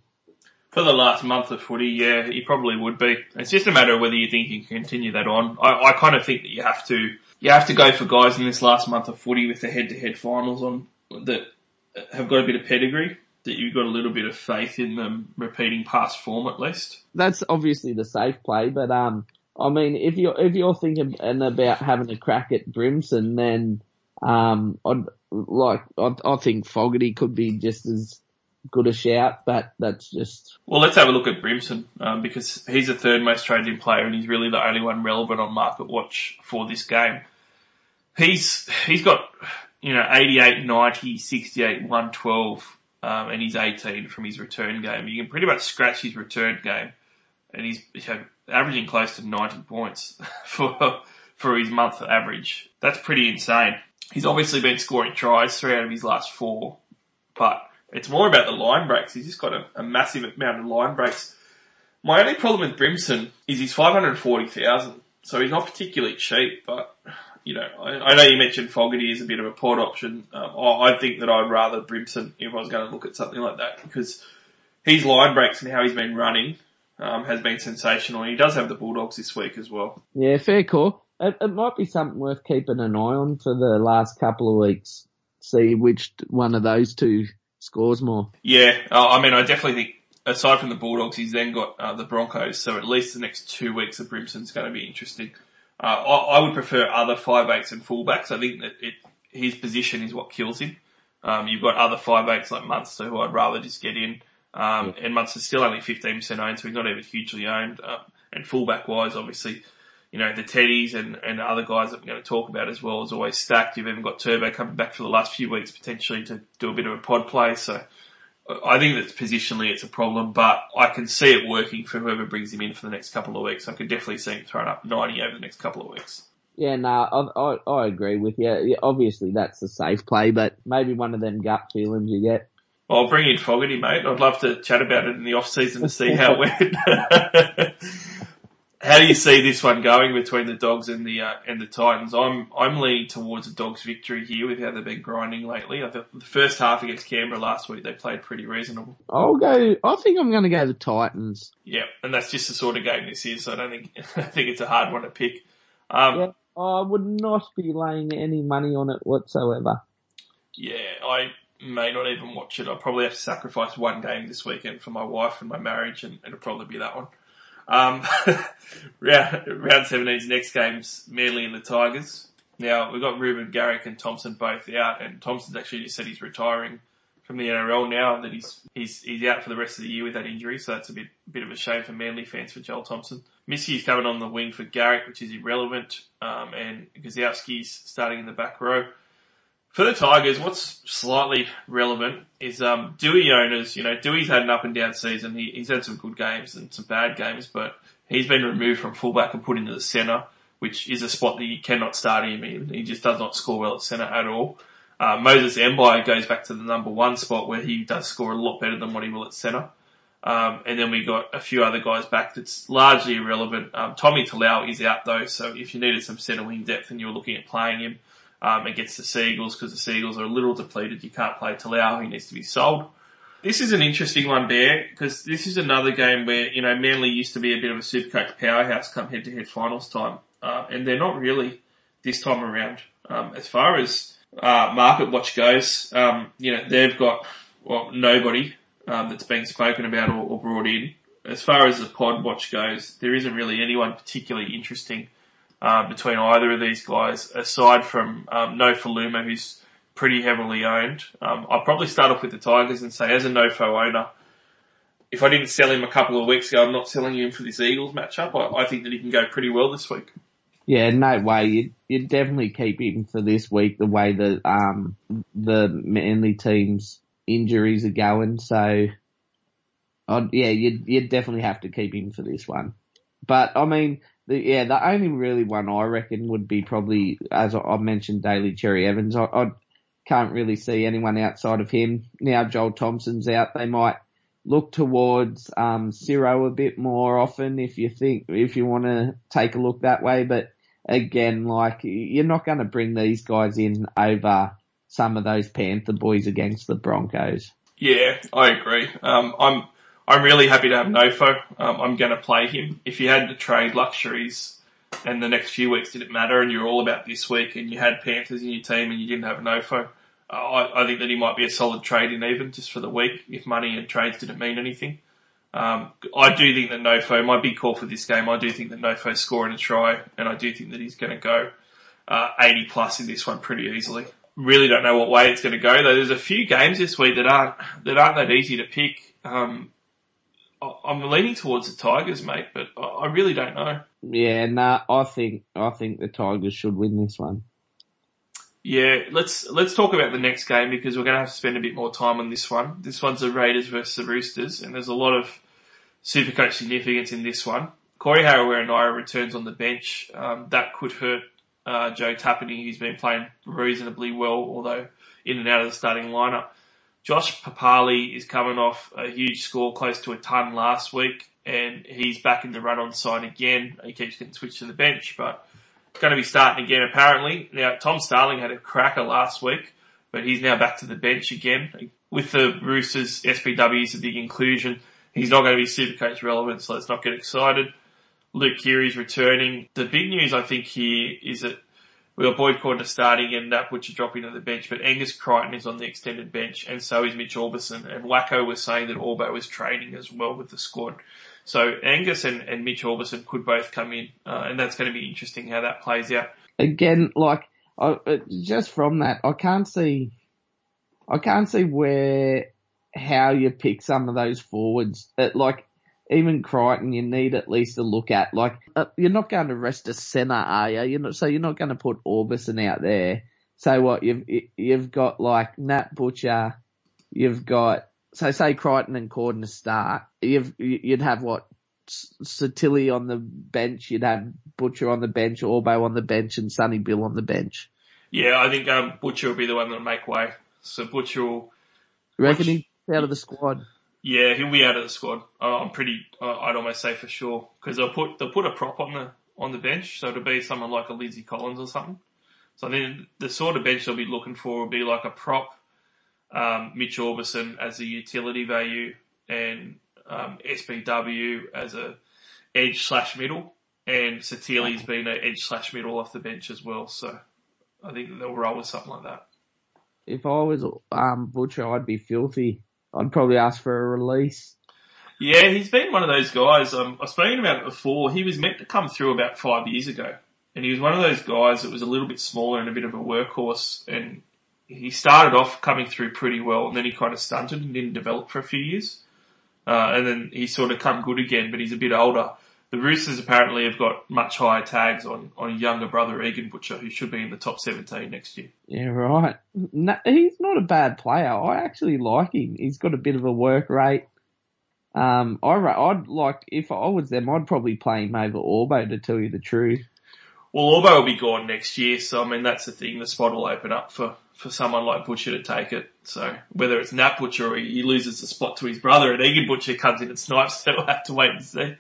For the last month of footy, yeah, he probably would be. It's just a matter of whether you think you can continue that on. I, I kind of think that you have to you have to go for guys in this last month of footy with the head-to-head finals on that have got a bit of pedigree. That you've got a little bit of faith in them repeating past form at least. That's obviously the safe play, but um, I mean, if you're if you're thinking about having a crack at Brimson, then um, I'd like I, I think Fogarty could be just as good a shout, but that's just. Well, let's have a look at Brimson um, because he's the third most traded in player, and he's really the only one relevant on Market Watch for this game. He's he's got you know 88, 90, 68, 112 um, and he's 18 from his return game. You can pretty much scratch his return game, and he's you know, averaging close to 90 points for for his month average. That's pretty insane. He's obviously been scoring tries three out of his last four, but it's more about the line breaks. He's just got a, a massive amount of line breaks. My only problem with Brimson is he's 540,000, so he's not particularly cheap, but you know, I, I, know you mentioned Fogarty is a bit of a pod option. Um, I, I, think that I'd rather Brimson if I was going to look at something like that because his line breaks and how he's been running um, has been sensational. And he does have the Bulldogs this week as well. Yeah, fair call. It, it might be something worth keeping an eye on for the last couple of weeks. See which one of those two scores more. Yeah, uh, I mean, I definitely think aside from the Bulldogs, he's then got uh, the Broncos. So at least the next two weeks of Brimson's going to be interesting. Uh, I, I, would prefer other five eights and fullbacks. I think that it, his position is what kills him. Um, you've got other five eights like Munster who I'd rather just get in. Um, and Munster's still only 15% owned, so he's not even hugely owned. Uh, and fullback wise, obviously, you know, the Teddies and, and other guys that we're going to talk about as well is always stacked. You've even got Turbo coming back for the last few weeks potentially to do a bit of a pod play. So I think that positionally it's a problem, but I can see it working for whoever brings him in for the next couple of weeks. I could definitely see him throwing up 90 over the next couple of weeks. Yeah, no, I, I, I agree with you. Obviously, that's a safe play, but maybe one of them gut feelings you get. Well, I'll bring in Fogarty, mate. I'd love to chat about it in the off season to see how it went. How do you see this one going between the Dogs and the uh, and the Titans? I'm I'm leaning towards a Dogs victory here with how they've been grinding lately. I thought the first half against Canberra last week they played pretty reasonable. I'll go. I think I'm going to go the Titans. Yeah, and that's just the sort of game this is. So I don't think I think it's a hard one to pick. Um, yeah, I would not be laying any money on it whatsoever. Yeah, I may not even watch it. I'll probably have to sacrifice one game this weekend for my wife and my marriage, and it'll probably be that one. Um, round, round 17's next game's Manly and the Tigers. Now, we've got Reuben Garrick and Thompson both out, and Thompson's actually just said he's retiring from the NRL now, that he's, he's, he's out for the rest of the year with that injury, so that's a bit, bit of a shame for Manly fans for Joel Thompson. Missy is coming on the wing for Garrick, which is irrelevant, um, and Gosiewski's starting in the back row. For the Tigers, what's slightly relevant is um, Doueihi owners. You know, Doueihi's had an up and down season. He, he's had some good games and some bad games, but he's been removed from fullback and put into the centre, which is a spot that you cannot start him in. He just does not score well at centre at all. Uh, Moses Mbye goes back to the number one spot where he does score a lot better than what he will at centre. Um, and then we got a few other guys back that's largely irrelevant. Um, Tommy Talau is out though, so if you needed some centre wing depth and you were looking at playing him, um, against the Seagulls because the Seagulls are a little depleted. You can't play Talau. He needs to be sold. This is an interesting one, Bear, because this is another game where, you know, Manly used to be a bit of a supercoach powerhouse come head to head finals time. Uh, and they're not really this time around. Um, as far as, uh, market watch goes, um, you know, they've got, well, nobody, um, that's being spoken about or, or brought in. As far as the pod watch goes, there isn't really anyone particularly interesting uh, between either of these guys, aside from um, Nofoaluma, who's pretty heavily owned. Um, I'll probably start off with the Tigers and say, as a Nofo owner, if I didn't sell him a couple of weeks ago, I'm not selling him for this Eagles matchup. I, I think that he can go pretty well this week. Yeah, no way. You you definitely keep him for this week. The way that um the Manly team's injuries are going, so I'd, yeah, you you definitely have to keep him for this one. But I mean, the, yeah, the only really one I reckon would be probably, as I, mentioned, Daly Cherry Evans. I, I, can't really see anyone outside of him. Now Joel Thompson's out, they might look towards um, Ciro a bit more often if you think if you want to take a look that way. But again, like you're not going to bring these guys in over some of those Panther boys against the Broncos. Yeah, I agree. Um, I'm I'm really happy to have Nofo. Um, I'm going to play him. If you had to trade luxuries and the next few weeks didn't matter and you're all about this week and you had Panthers in your team and you didn't have Nofo, uh, I, I think that he might be a solid trade in even just for the week if money and trades didn't mean anything. Um, I do think that Nofo, my big call for this game, I do think that Nofo's scoring a try and I do think that he's going to go uh, 80 plus in this one pretty easily. Really don't know what way it's going to go though. There's a few games this week that aren't that aren't that easy to pick. Um, I'm leaning towards the Tigers, mate, but I really don't know. Yeah, nah, I think I think the Tigers should win this one. Yeah, let's let's talk about the next game because we're going to have to spend a bit more time on this one. This one's the Raiders versus the Roosters, and there's a lot of Supercoach significance in this one. Corey Harawira returns on the bench. Um, that could hurt uh, Joe Tapine, who's been playing reasonably well, although in and out of the starting lineup. Josh Papalii is coming off a huge score, close to a ton last week, and he's back in the run on side again. He keeps getting switched to the bench, but going to be starting again apparently. Now, Tom Starling had a cracker last week, but he's now back to the bench again. With the Roosters, SBW is a big inclusion. He's not going to be super coach relevant, so let's not get excited. Luke Keary's returning. The big news I think here is that we got Boyd Cordner starting and Butcher dropping to the bench, but Angus Crichton is on the extended bench and so is Mitch Aubusson. And Wacko was saying that Orbo was training as well with the squad. So Angus and, and Mitch Aubusson could both come in, uh, and that's going to be interesting how that plays out. Again, like, I, just from that, I can't see, I can't see where, how you pick some of those forwards. That, like, even Crichton, you need at least a look at. Like, uh, you're not going to rest a centre, are you? You're not, so you're not going to put Aubusson out there. So what, you've, you've got like Nat Butcher, you've got, so say Crichton and Cordner to start, you've, you'd have what, Sitili on the bench, you'd have Butcher on the bench, Orbo on the bench, and Sonny Bill on the bench. Yeah, I think um, Butcher will be the one that'll make way. So Butcher will. reckon he's out of the squad? Yeah, he'll be out of the squad. Uh, I'm pretty. Uh, I'd almost say for sure because they'll put they'll put a prop on the on the bench, so it'll be someone like a Lindsay Collins or something. So then the sort of bench they'll be looking for will be like a prop, um, Mitch Aubusson as a utility value, and um, SBW as a edge slash middle, and Sitili's been an edge slash middle off the bench as well. So I think they'll roll with something like that. If I was um, Butcher, I'd be filthy. I'd probably ask for a release. Yeah, he's been one of those guys. Um, I've spoken about it before. He was meant to come through about five years ago, and he was one of those guys that was a little bit smaller and a bit of a workhorse. And he started off coming through pretty well, and then he kind of stunted and didn't develop for a few years. Uh, and then he sort of come good again, but he's a bit older. The Roosters apparently have got much higher tags on, on younger brother, Egan Butcher, who should be in the top 17 next year. Yeah, right. No, he's not a bad player. I actually like him. He's got a bit of a work rate. Um, I, I'd like, if I was them, I'd probably play him over Orbo to tell you the truth. Well, Orbo will be gone next year, so I mean, that's the thing. The spot will open up for, for someone like Butcher to take it. So whether it's Nat Butcher or he loses the spot to his brother and Egan Butcher comes in and snipes, so we'll have to wait and see.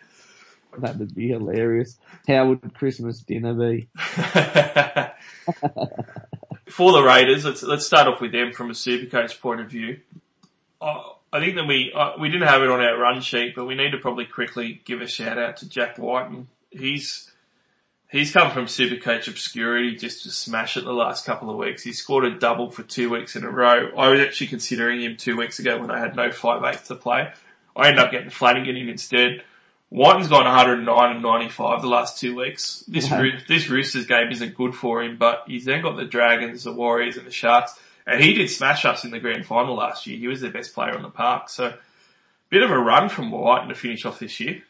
That would be hilarious. How would Christmas dinner be? For the Raiders, let's let's start off with them from a Supercoach point of view. Uh, I think that we uh, we didn't have it on our run sheet, but we need to probably quickly give a shout out to Jack Wighton. He's he's come from Supercoach obscurity just to smash it the last couple of weeks. He scored a double for two weeks in a row. I was actually considering him two weeks ago when I had no five to play. I ended up getting Flanagan in instead. Wighton's gone 109 and 95 the last two weeks. This Okay. this Roosters game isn't good for him, but he's then got the Dragons, the Warriors, and the Sharks, and he did smash us in the grand final last year. He was the best player on the park, so bit of a run from Wighton to finish off this year.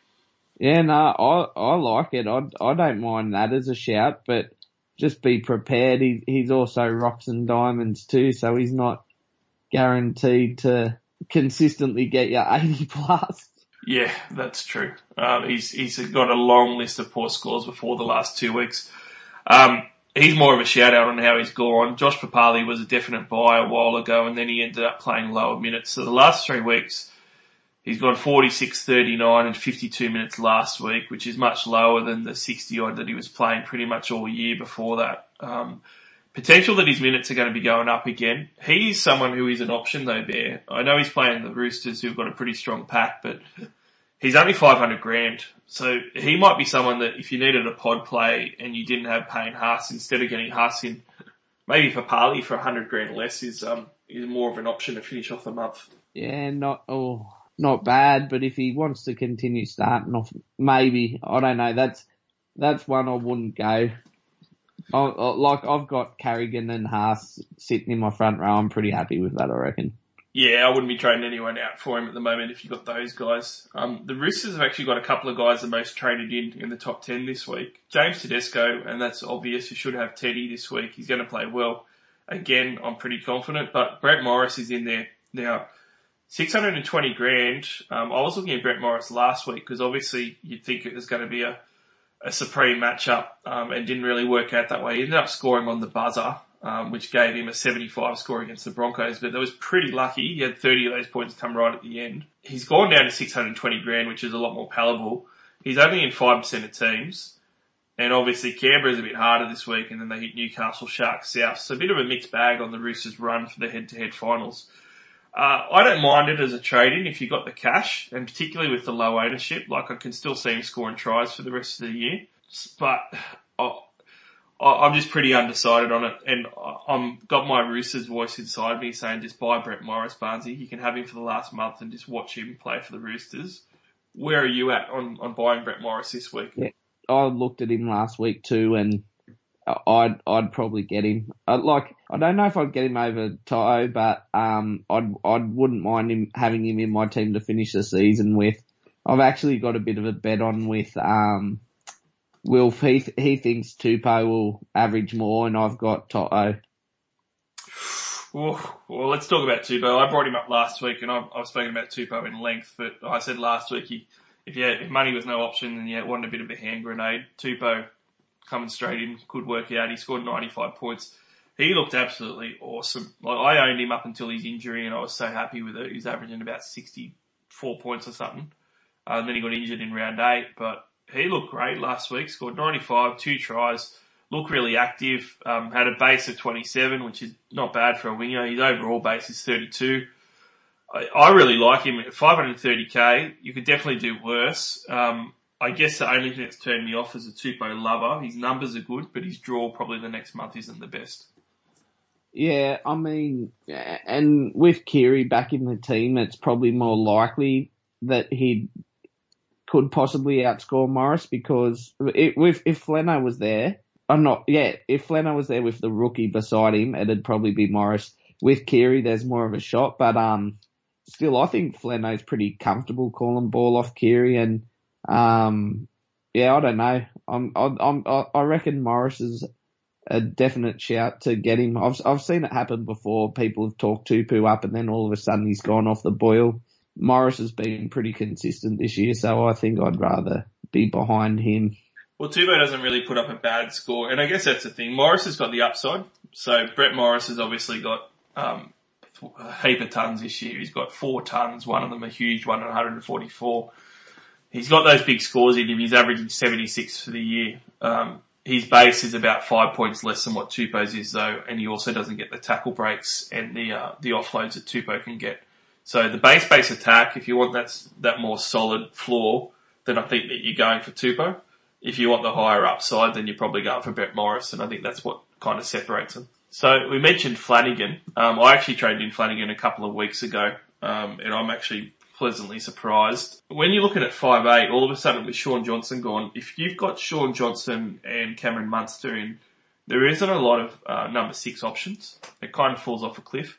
Yeah, no, I I like it. I I don't mind that as a shout, but just be prepared. He he's also rocks and diamonds too, so he's not guaranteed to consistently get you eighty plus. Yeah, that's true. Um, he's he's got a long list of poor scores before the last two weeks. Um, he's more of a shout out on how he's gone. Josh Papalii was a definite buy a while ago, and then he ended up playing lower minutes. So the last three weeks, He's gone 46, 39 and 52 minutes last week, which is much lower than the 60 odd that he was playing pretty much all year before that. Um, potential that his minutes are going to be going up again. He's someone who is an option though, Bear. I know he's playing the Roosters who've got a pretty strong pack, but he's only 500 grand. So he might be someone that if you needed a pod play and you didn't have Payne Haas, instead of getting Haas in, maybe for Parley for 100 grand less is, um, is more of an option to finish off the month. Yeah, not oh, not bad. But if he wants to continue starting off, maybe I don't know. That's that's one I wouldn't go. Like I've got Carrigan and Haas sitting in my front row. I'm pretty happy with that. I reckon. Yeah, I wouldn't be trading anyone out for him at the moment if you got those guys. Um, the Roosters have actually got a couple of guys the most traded in in the top 10 this week. James Tedesco, and that's obvious, you should have Teddy this week. He's going to play well. Again, I'm pretty confident, but Brett Morris is in there. Now, 620 grand. Um, I was looking at Brett Morris last week because obviously you'd think it was going to be a, a supreme matchup um, and didn't really work out that way. He ended up scoring on the buzzer, um, which gave him a 75 score against the Broncos, but that was pretty lucky. He had 30 of those points come right at the end. He's gone down to 620 grand, which is a lot more palatable. He's only in 5% of teams. And obviously Canberra's a bit harder this week and then they hit Newcastle Sharks South. So a bit of a mixed bag on the Roosters run for the head to head finals. Uh, I don't mind it as a trade-in if you got the cash, and particularly with the low ownership. Like I can still see him scoring tries for the rest of the year, but I, I'm just pretty undecided on it, and I'm got my Roosters voice inside me saying just buy Brett Morris, Barnesy. You can have him for the last month and just watch him play for the Roosters. Where are you at on, on buying Brett Morris this week? Yeah. I looked at him last week too, and I'd I'd probably get him. I'd like I don't know if I'd get him over Toto, but um, I'd I wouldn't mind him having him in my team to finish the season with. I've actually got a bit of a bet on with um, Wilf. He he thinks Tupou will average more, and I've got Toto. Well, let's talk about Tupou. I brought him up last week, and I've, I've spoken about Tupou in length. But I said last week, he, if yeah, if money was no option, then yeah, wanted a bit of a hand grenade. Tupou coming straight in, could work out. He scored 95 points. He looked absolutely awesome. Like I owned him up until his injury, and I was so happy with it. He's averaging about 64 points or something. Uh, and then he got injured in round eight, but he looked great last week. Scored 95, two tries. Looked really active. Um, had a base of 27, which is not bad for a winger. His overall base is 32. I, I really like him at 530k. You could definitely do worse. Um, I guess the only thing that's turned me off is a Tupou lover. His numbers are good, but his draw probably the next month isn't the best. Yeah, I mean, and with Keary back in the team, it's probably more likely that he could possibly outscore Morris because if if Fleno was there, I'm not. Yeah, if Fleno was there with the rookie beside him, it'd probably be Morris. With Keary, there's more of a shot, but um, still, I think Fleno's pretty comfortable calling ball off Keary and um, yeah, I don't know. I'm, I'm, I reckon Morris is a definite shout to get him. I've, I've seen it happen before. People have talked Tupou up and then all of a sudden he's gone off the boil. Morris has been pretty consistent this year, so I think I'd rather be behind him. Well, Tupou doesn't really put up a bad score, and I guess that's the thing. Morris has got the upside. So Brett Morris has obviously got um, a heap of tons this year. He's got four tons. One of them a huge one, 144 he's got those big scores in him. He's averaging 76 for the year. Um, his base is about five points less than what Tupou's is though, and he also doesn't get the tackle breaks and the, uh, the offloads that Tupou can get. So the base base attack, if you want that, that more solid floor, then I think that you're going for Tupou. If you want the higher upside, then you're probably going for Brett Morris, and I think that's what kind of separates them. So we mentioned Flanagan. Um, I actually traded in Flanagan a couple of weeks ago, um, and I'm actually pleasantly surprised. When you're looking at five eight, all of a sudden with Shaun Johnson gone, if you've got Shaun Johnson and Cameron Munster in, there isn't a lot of uh, number six options. It kind of falls off a cliff.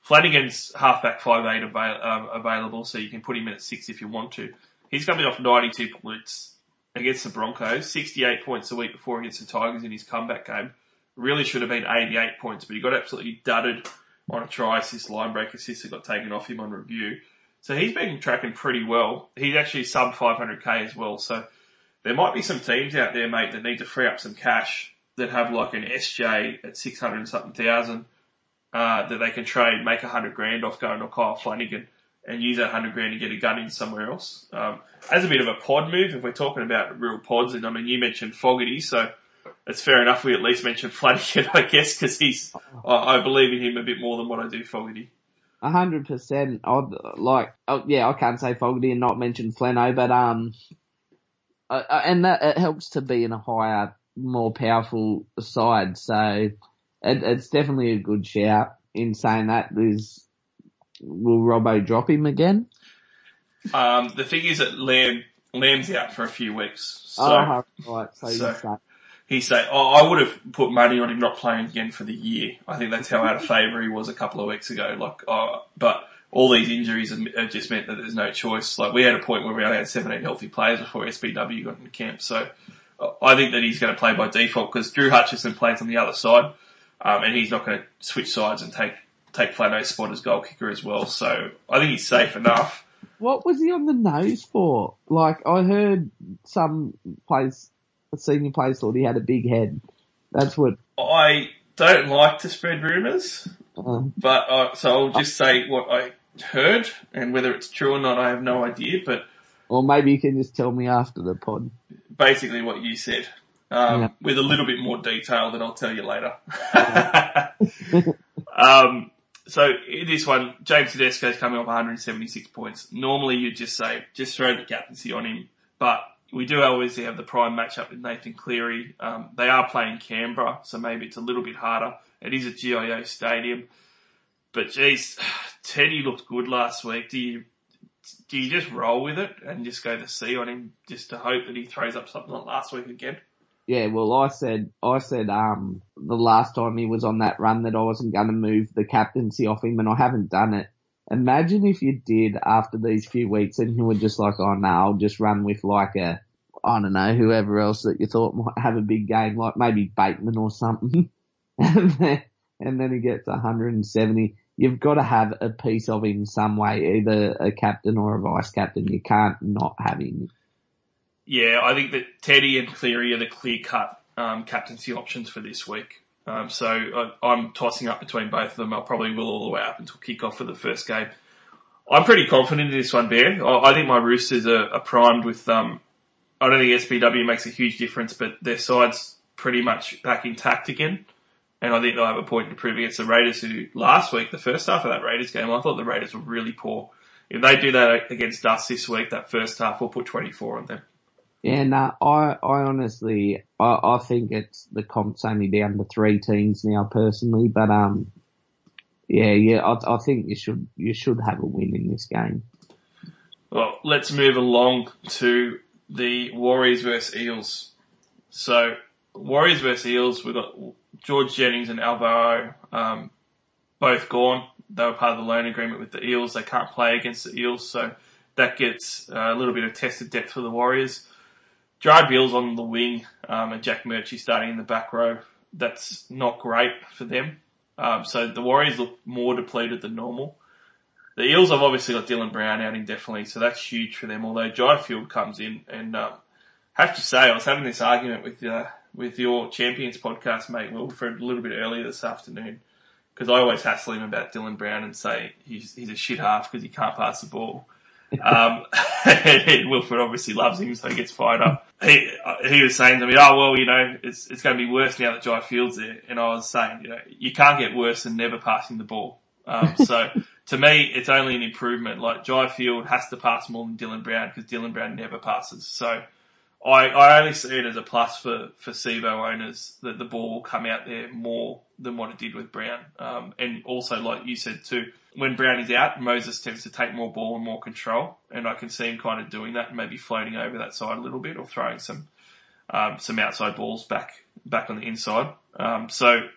Flanagan's halfback five eight avail- um, available, so you can put him in at six if you want to. He's coming off 92 points against the Broncos, 68 points a week before against the Tigers in his comeback game. Really should have been 88 points, but he got absolutely dudded on a try assist, line break assist that got taken off him on review. So he's been tracking pretty well. He's actually sub 500k as well. So there might be some teams out there, mate, that need to free up some cash that have like an SJ at 600 something thousand, uh, that they can trade, make a hundred grand off going to Kyle Flanagan and use that 100 grand to get a gun in somewhere else. Um, as a bit of a pod move, if we're talking about real pods, and I mean, you mentioned Fogarty, so it's fair enough we at least mention Flanagan, I guess, because he's, I, I believe in him a bit more than what I do Fogarty. A hundred percent. I'd like, oh, yeah, I can't say Fogarty and not mention Flano, but um, uh, uh, and that it helps to be in a higher, more powerful side. So it, it's definitely a good shout. In saying that, is will Robbo drop him again? Um, the thing is that Lam, Lam's out for a few weeks, so oh, right. So, so- he say, oh, I would have put money on him not playing again for the year. I think that's how out of favour he was a couple of weeks ago. Like, oh, but all these injuries have have just meant that there's no choice. Like, we had a point where we only had 17 healthy players before SBW got into camp. So uh, I think that he's going to play by default because Drew Hutchison plays on the other side, um, and he's not going to switch sides and take take Flano's spot as goal kicker as well. So I think he's safe enough. what was he on the nose for? Like I heard some players, senior players thought he had a big head. That's what. I don't like to spread rumours, Uh, but uh, so I'll just say what I heard, and whether it's true or not, I have no idea. But or maybe you can just tell me after the pod. basically, what you said, um, Yeah. with a little bit more detail that I'll tell you later. um, so in this one, James Tedesco is coming off 176 points. Normally, you'd just say just throw the captaincy on him, but we do obviously have the prime matchup with Nathan Cleary. Um, they are playing Canberra, so maybe it's a little bit harder. It is a GIO stadium, but geez, Teddy looked good last week. Do you do you just roll with it and just go to C on him, just to hope that he throws up something like last week again? Yeah, well, I said, I said, um, the last time he was on that run that I wasn't going to move the captaincy off him, and I haven't done it. Imagine if you did after these few weeks, and you were just like, oh no, I'll just run with like a, I don't know, whoever else that you thought might have a big game, like maybe Bateman or something, and then, and then he gets 170. You've got to have a piece of him some way, either a captain or a vice captain. You can't not have him. Yeah, I think that Teddy and Cleary are the clear cut um, captaincy options for this week. Um, so I, I'm tossing up between both of them. I probably will all the way up until kick off for the first game. I'm pretty confident in this one, Bear. I, I think my Roosters are, are primed with. Um, I don't think SBW makes a huge difference, but their side's pretty much back intact again. And I think they'll have a point to prove against the Raiders, who last week, the first half of that Raiders game, I thought the Raiders were really poor. If they do that against us this week, that first half, we'll put 24 on them. Yeah, no, I, I honestly, I, I think it's the comp's only down to three teams now, personally. But um, yeah, yeah, I, I think you should you should have a win in this game. Well, let's move along to the Warriors versus Eels. So, Warriors versus Eels, we've got George Jennings and Alvaro, um, both gone. They were part of the loan agreement with the Eels. They can't play against the Eels, so that gets uh, a little bit of tested depth for the Warriors. Jared Beals on the wing, um, and Jack Murchie starting in the back row. That's not great for them. Um, so the Warriors look more depleted than normal. The Eels have obviously got Dylan Brown out indefinitely, so that's huge for them. Although Jai Field comes in, and um, have to say, I was having this argument with uh, with your Champions podcast mate Wilfred a little bit earlier this afternoon because I always hassle him about Dylan Brown and say he's he's a shit half because he can't pass the ball. Um, and Wilfred obviously loves him, so he gets fired up. He he was saying to me, "Oh well, you know, it's it's going to be worse now that Jai Field's there." And I was saying, you know, you can't get worse than never passing the ball. Um, so to me, it's only an improvement. Like Jai Field has to pass more than Dylan Brown because Dylan Brown never passes. So I, I only see it as a plus for, for Sivo owners that the ball will come out there more than what it did with Brown. Um, and also, like you said too, when Brown is out, Moses tends to take more ball and more control. And I can see him kind of doing that and maybe floating over that side a little bit or throwing some, um, some outside balls back, back on the inside. Um, so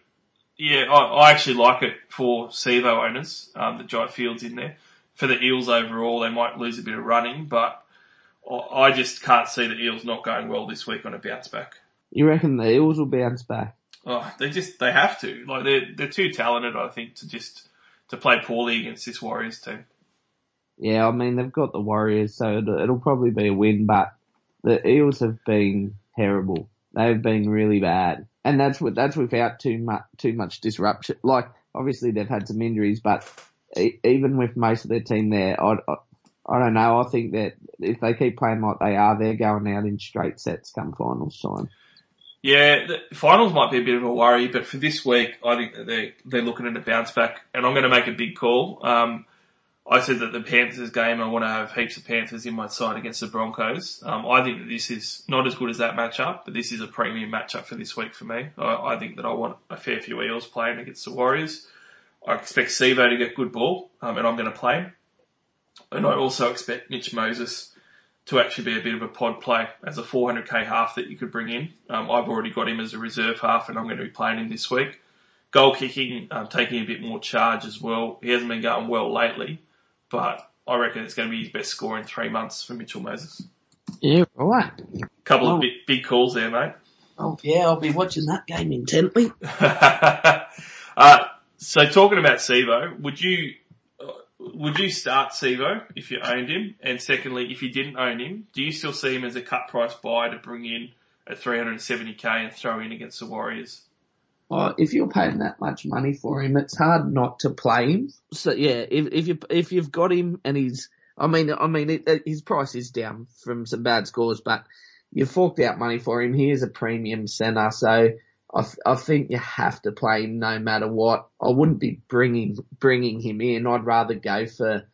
yeah, I, I actually like it for Sivo owners, um, that Jai Field's in there. For the Eels overall, they might lose a bit of running, but I I just can't see the Eels not going well this week on a bounce back. You reckon the Eels will bounce back? Oh, they just they have to. Like they're they're too talented, I think, to just to play poorly against this Warriors team. Yeah, I mean they've got the Warriors, so it'll, probably be a win. But the Eels have been terrible. They've been really bad, and that's that's without too much too much disruption. Like obviously they've had some injuries, but even with most of their team there, I, I, I don't know. I think that if they keep playing like they are, they're going out in straight sets come finals time. Yeah, the finals might be a bit of a worry, but for this week, I think that they're, they're looking at a bounce back, and I'm going to make a big call. Um, I said that the Panthers game, I want to have heaps of Panthers in my side against the Broncos. Um, I think that this is not as good as that matchup, but this is a premium matchup for this week for me. I, I think that I want a fair few Eels playing against the Warriors. I expect Sivo to get good ball, um, and I'm going to play him. And I also expect Mitch Moses to actually be a bit of a pod play as a 400k half that you could bring in. Um, I've already got him as a reserve half, and I'm going to be playing him this week. Goal kicking, um, taking a bit more charge as well. He hasn't been going well lately, but I reckon it's going to be his best score in three months for Mitchell Moses. Yeah, right. Couple Oh. of big, big calls there, mate. Oh yeah, I'll be watching that game intently. uh, so talking about Sivo, would you would you start Sivo if you owned him? And secondly, if you didn't own him, do you still see him as a cut price buy to bring in at 370k and throw in against the Warriors? Oh, if you're paying that much money for him, it's hard not to play him. So yeah, if if you if you've got him and he's, I mean, I mean, it, it- his price is down from some bad scores, but you forked out money for him. He is a premium centre, so I, th- I think you have to play him no matter what. I wouldn't be bringing bringing him in. I'd rather go for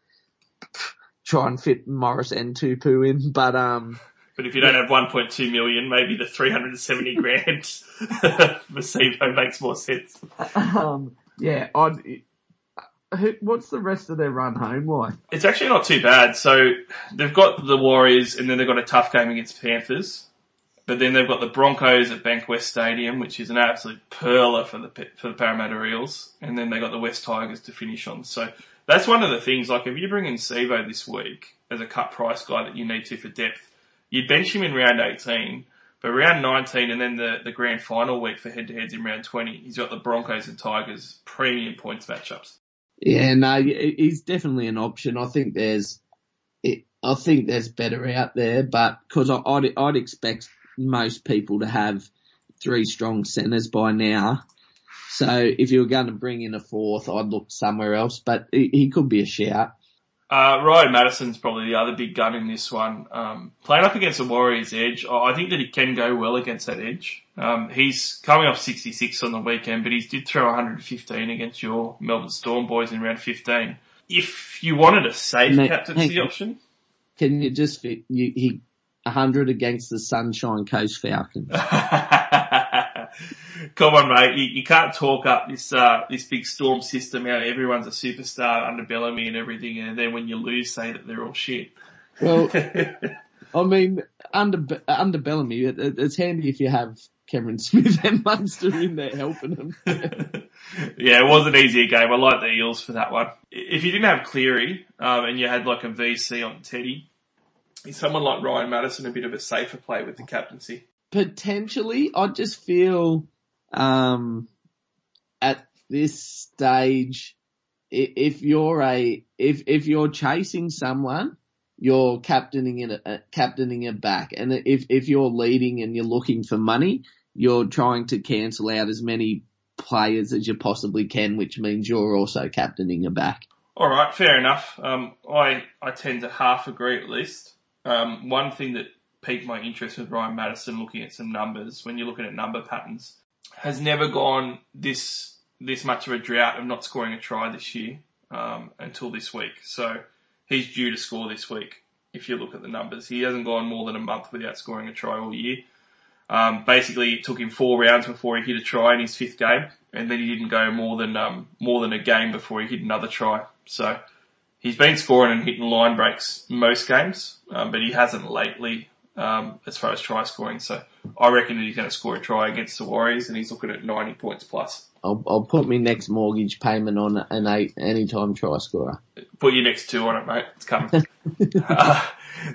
try and fit Morris and Tupou in, but um. But if you don't have 1.2 million, maybe the 370 grand for makes more sense. Um, yeah, I'd. Who, what's the rest of their run home like? It's actually not too bad. So they've got the Warriors, and then they've got a tough game against Panthers. But then they've got the Broncos at Bankwest Stadium, which is an absolute perler for the for the Parramatta Eels, and then they got the West Tigers to finish on. So that's one of the things. Like if you bring in Sivo this week as a cut price guy that you need to for depth, you'd bench him in round 18. But round 19 and then the, the grand final week for head to heads in round 20, he's got the Broncos and Tigers premium points matchups. Yeah, no, he's definitely an option. I think there's, I think there's better out there, but because I'd, I'd expect most people to have three strong centres by now. So if you were going to bring in a fourth, I'd look somewhere else, but he, he could be a shout. Uh, Ryan Matterson's probably the other big gun in this one. Um, playing up against the Warriors edge, I I think that he can go well against that edge. Um, he's coming off 66 on the weekend, but he did throw 115 against your Melbourne Storm boys in round 15. If you wanted a safe Mate, captaincy option, Can you just fit, you, he, 100 against the Sunshine Coast Falcons? come on, mate, you, you can't talk up this uh, this big Storm system out. Everyone's a superstar under Bellamy and everything, and then when you lose, say that they're all shit. Well, I mean, under under Bellamy, it, it, it's handy if you have Cameron Smith and Munster in there helping them. yeah, it was an easier game. I like the Eels for that one. If you didn't have Cleary um, and you had like a VC on Teddy, is someone like Ryan Matterson a bit of a safer play with the captaincy? Potentially, I just feel um, at this stage, if you're a if if you're chasing someone, you're captaining it uh, captaining it back, and if if you're leading and you're looking for money, you're trying to cancel out as many players as you possibly can, which means you're also captaining a back. All right, fair enough. Um, I I tend to half agree at least. Um, one thing that piqued my interest with Ryan Matterson, looking at some numbers, when you're looking at number patterns, has never gone this this much of a drought of not scoring a try this year um, until this week. So he's due to score this week. If you look at the numbers, he hasn't gone more than a month without scoring a try all year. Um, basically, it took him four rounds before he hit a try in his fifth game, and then he didn't go more than um, more than a game before he hit another try. So he's been scoring and hitting line breaks most games, um, but he hasn't lately um, as far as try scoring. So I reckon that he's going to score a try against the Warriors, and he's looking at 90 points plus. I'll, I'll put my next mortgage payment on an eight anytime try scorer. Put your next two on it, mate. It's coming. uh,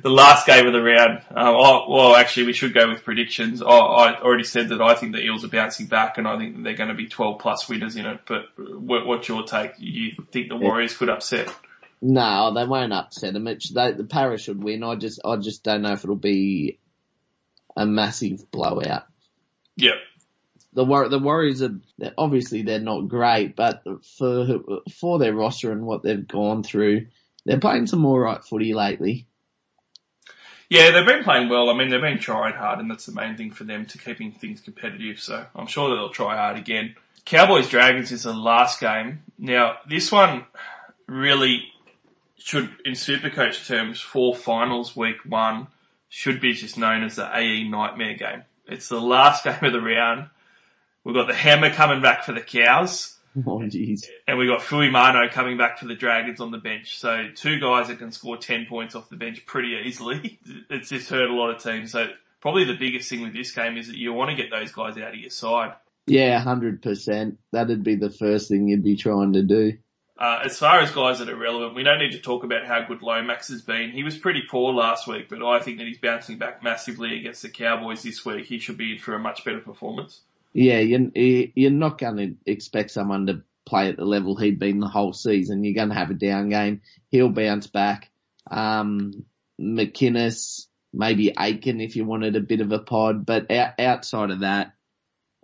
the last game of the round. Um, oh, well, actually, we should go with predictions. Oh, I already said that I think the Eels are bouncing back, and I think that they're going to be 12 plus winners in it. But what, what's your take? You think the Warriors could upset? No, they won't upset them. It, they, the Parras should win. I just, I just don't know if it'll be a massive blowout. Yep. the War- the Warriors are obviously they're not great, but for for their roster and what they've gone through, they're playing some all right footy lately. Yeah, they've been playing well. I mean, they've been trying hard, and that's the main thing for them to keeping things competitive. So I'm sure that they'll try hard again. Cowboys Dragons is the last game. Now, this one really should, in Supercoach terms, for finals week one, should be just known as the AE Nightmare game. It's the last game of the round. We've got the Hammer coming back for the Cows. Oh jeez. And we've got Fuimaono coming back for the Dragons on the bench. So two guys that can score 10 points off the bench pretty easily. It's just hurt a lot of teams. So probably the biggest thing with this game is that you want to get those guys out of your side. Yeah, hundred percent. That'd be the first thing you'd be trying to do. Uh, as far as guys that are relevant, we don't need to talk about how good Lomax has been. He was pretty poor last week, but I think that he's bouncing back massively against the Cowboys this week. He should be in for a much better performance. Yeah, you're, you're not going to expect someone to play at the level he'd been the whole season. You're going to have a down game. He'll bounce back. Um, McInnes, maybe Aiken if you wanted a bit of a pod, but out, outside of that,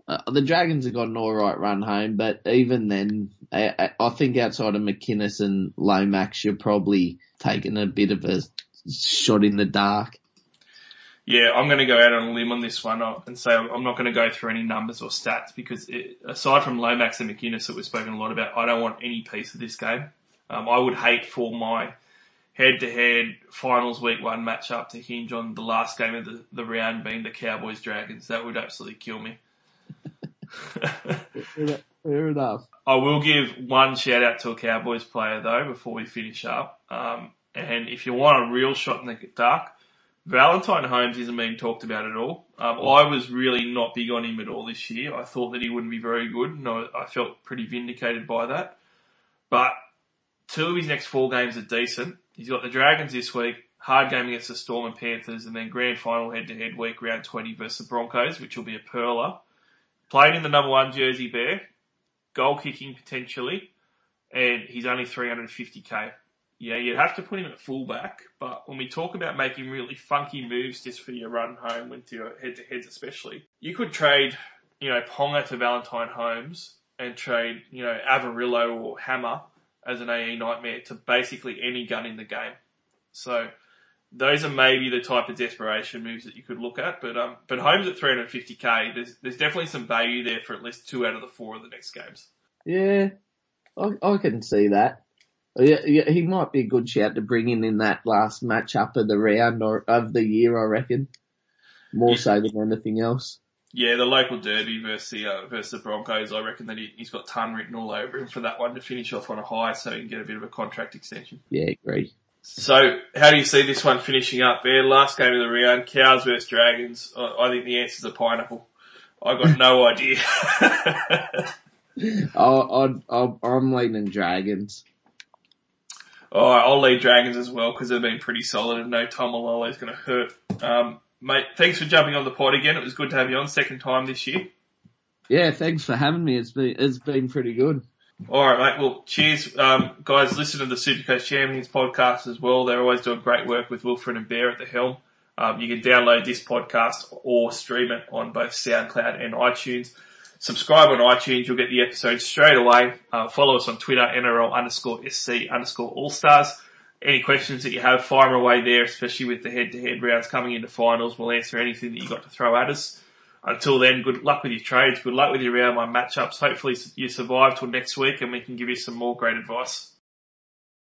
uh, the Dragons have got an alright run home, but even then, I, I think outside of McInnes and Lomax, you're probably taking a bit of a shot in the dark. Yeah, I'm going to go out on a limb on this one uh, and say I'm not going to go through any numbers or stats because it, aside from Lomax and McInnes that we've spoken a lot about, I don't want any piece of this game. Um, I would hate for my head-to-head finals week one matchup to hinge on the last game of the, the round being the Cowboys Dragons. That would absolutely kill me. Fair enough. I will give one shout out to a Cowboys player though before we finish up. Um, and if you want a real shot in the dark, Valentine Holmes isn't being talked about at all. Um, I was really not big on him at all this year. I thought that he wouldn't be very good, and I, I felt pretty vindicated by that. But two of his next four games are decent. He's got the Dragons this week, hard game against the Storm and Panthers, and then grand final head-to-head week round 20 versus the Broncos, which will be a perler. Playing in the number one jersey bear, goal kicking potentially, and he's only 350k. Yeah, you'd have to put him at fullback, but when we talk about making really funky moves just for your run home with your head to heads especially, you could trade, you know, Ponga to Valentine Holmes and trade, you know, Averillo or Hammer as an AE nightmare to basically any gun in the game. So those are maybe the type of desperation moves that you could look at, but um, but Holmes at 350k, there's there's definitely some value there for at least two out of the four of the next games. Yeah, I, I can see that. Yeah, yeah, he might be a good shout to bring in in that last match up of the round or of the year, I reckon. More Yeah. so than anything else. Yeah, the local derby versus the, uh, versus the Broncos, I reckon that he, he's got ton written all over him for that one to finish off on a high so he can get a bit of a contract extension. Yeah, agree. So, how do you see this one finishing up there? Last game of the round, Cows versus Dragons. I, think the answer's a pineapple. I got no idea. I, I, I, I'm leaning Dragons. Alright, I'll lead Dragons as well because they've been pretty solid and no Taumalolo is going to hurt. Um, mate, thanks for jumping on the pod again. It was good to have you on second time this year. Yeah, thanks for having me. It's been it's been pretty good. All right, mate. Well, cheers, um, guys. Listen to the Supercoach Champions podcast as well. They're always doing great work with Wilfred and Bear at the helm. Um, you can download this podcast or stream it on both SoundCloud and iTunes. Subscribe on iTunes. You'll get the episodes straight away. Uh, follow us on Twitter, NRL underscore SC underscore All Stars. Any questions that you have, fire 'em away there, especially with the head-to-head rounds coming into finals. We'll answer anything that you've got to throw at us. Until then, good luck with your trades. Good luck with your uh, round one matchups. Hopefully you survive till next week and we can give you some more great advice.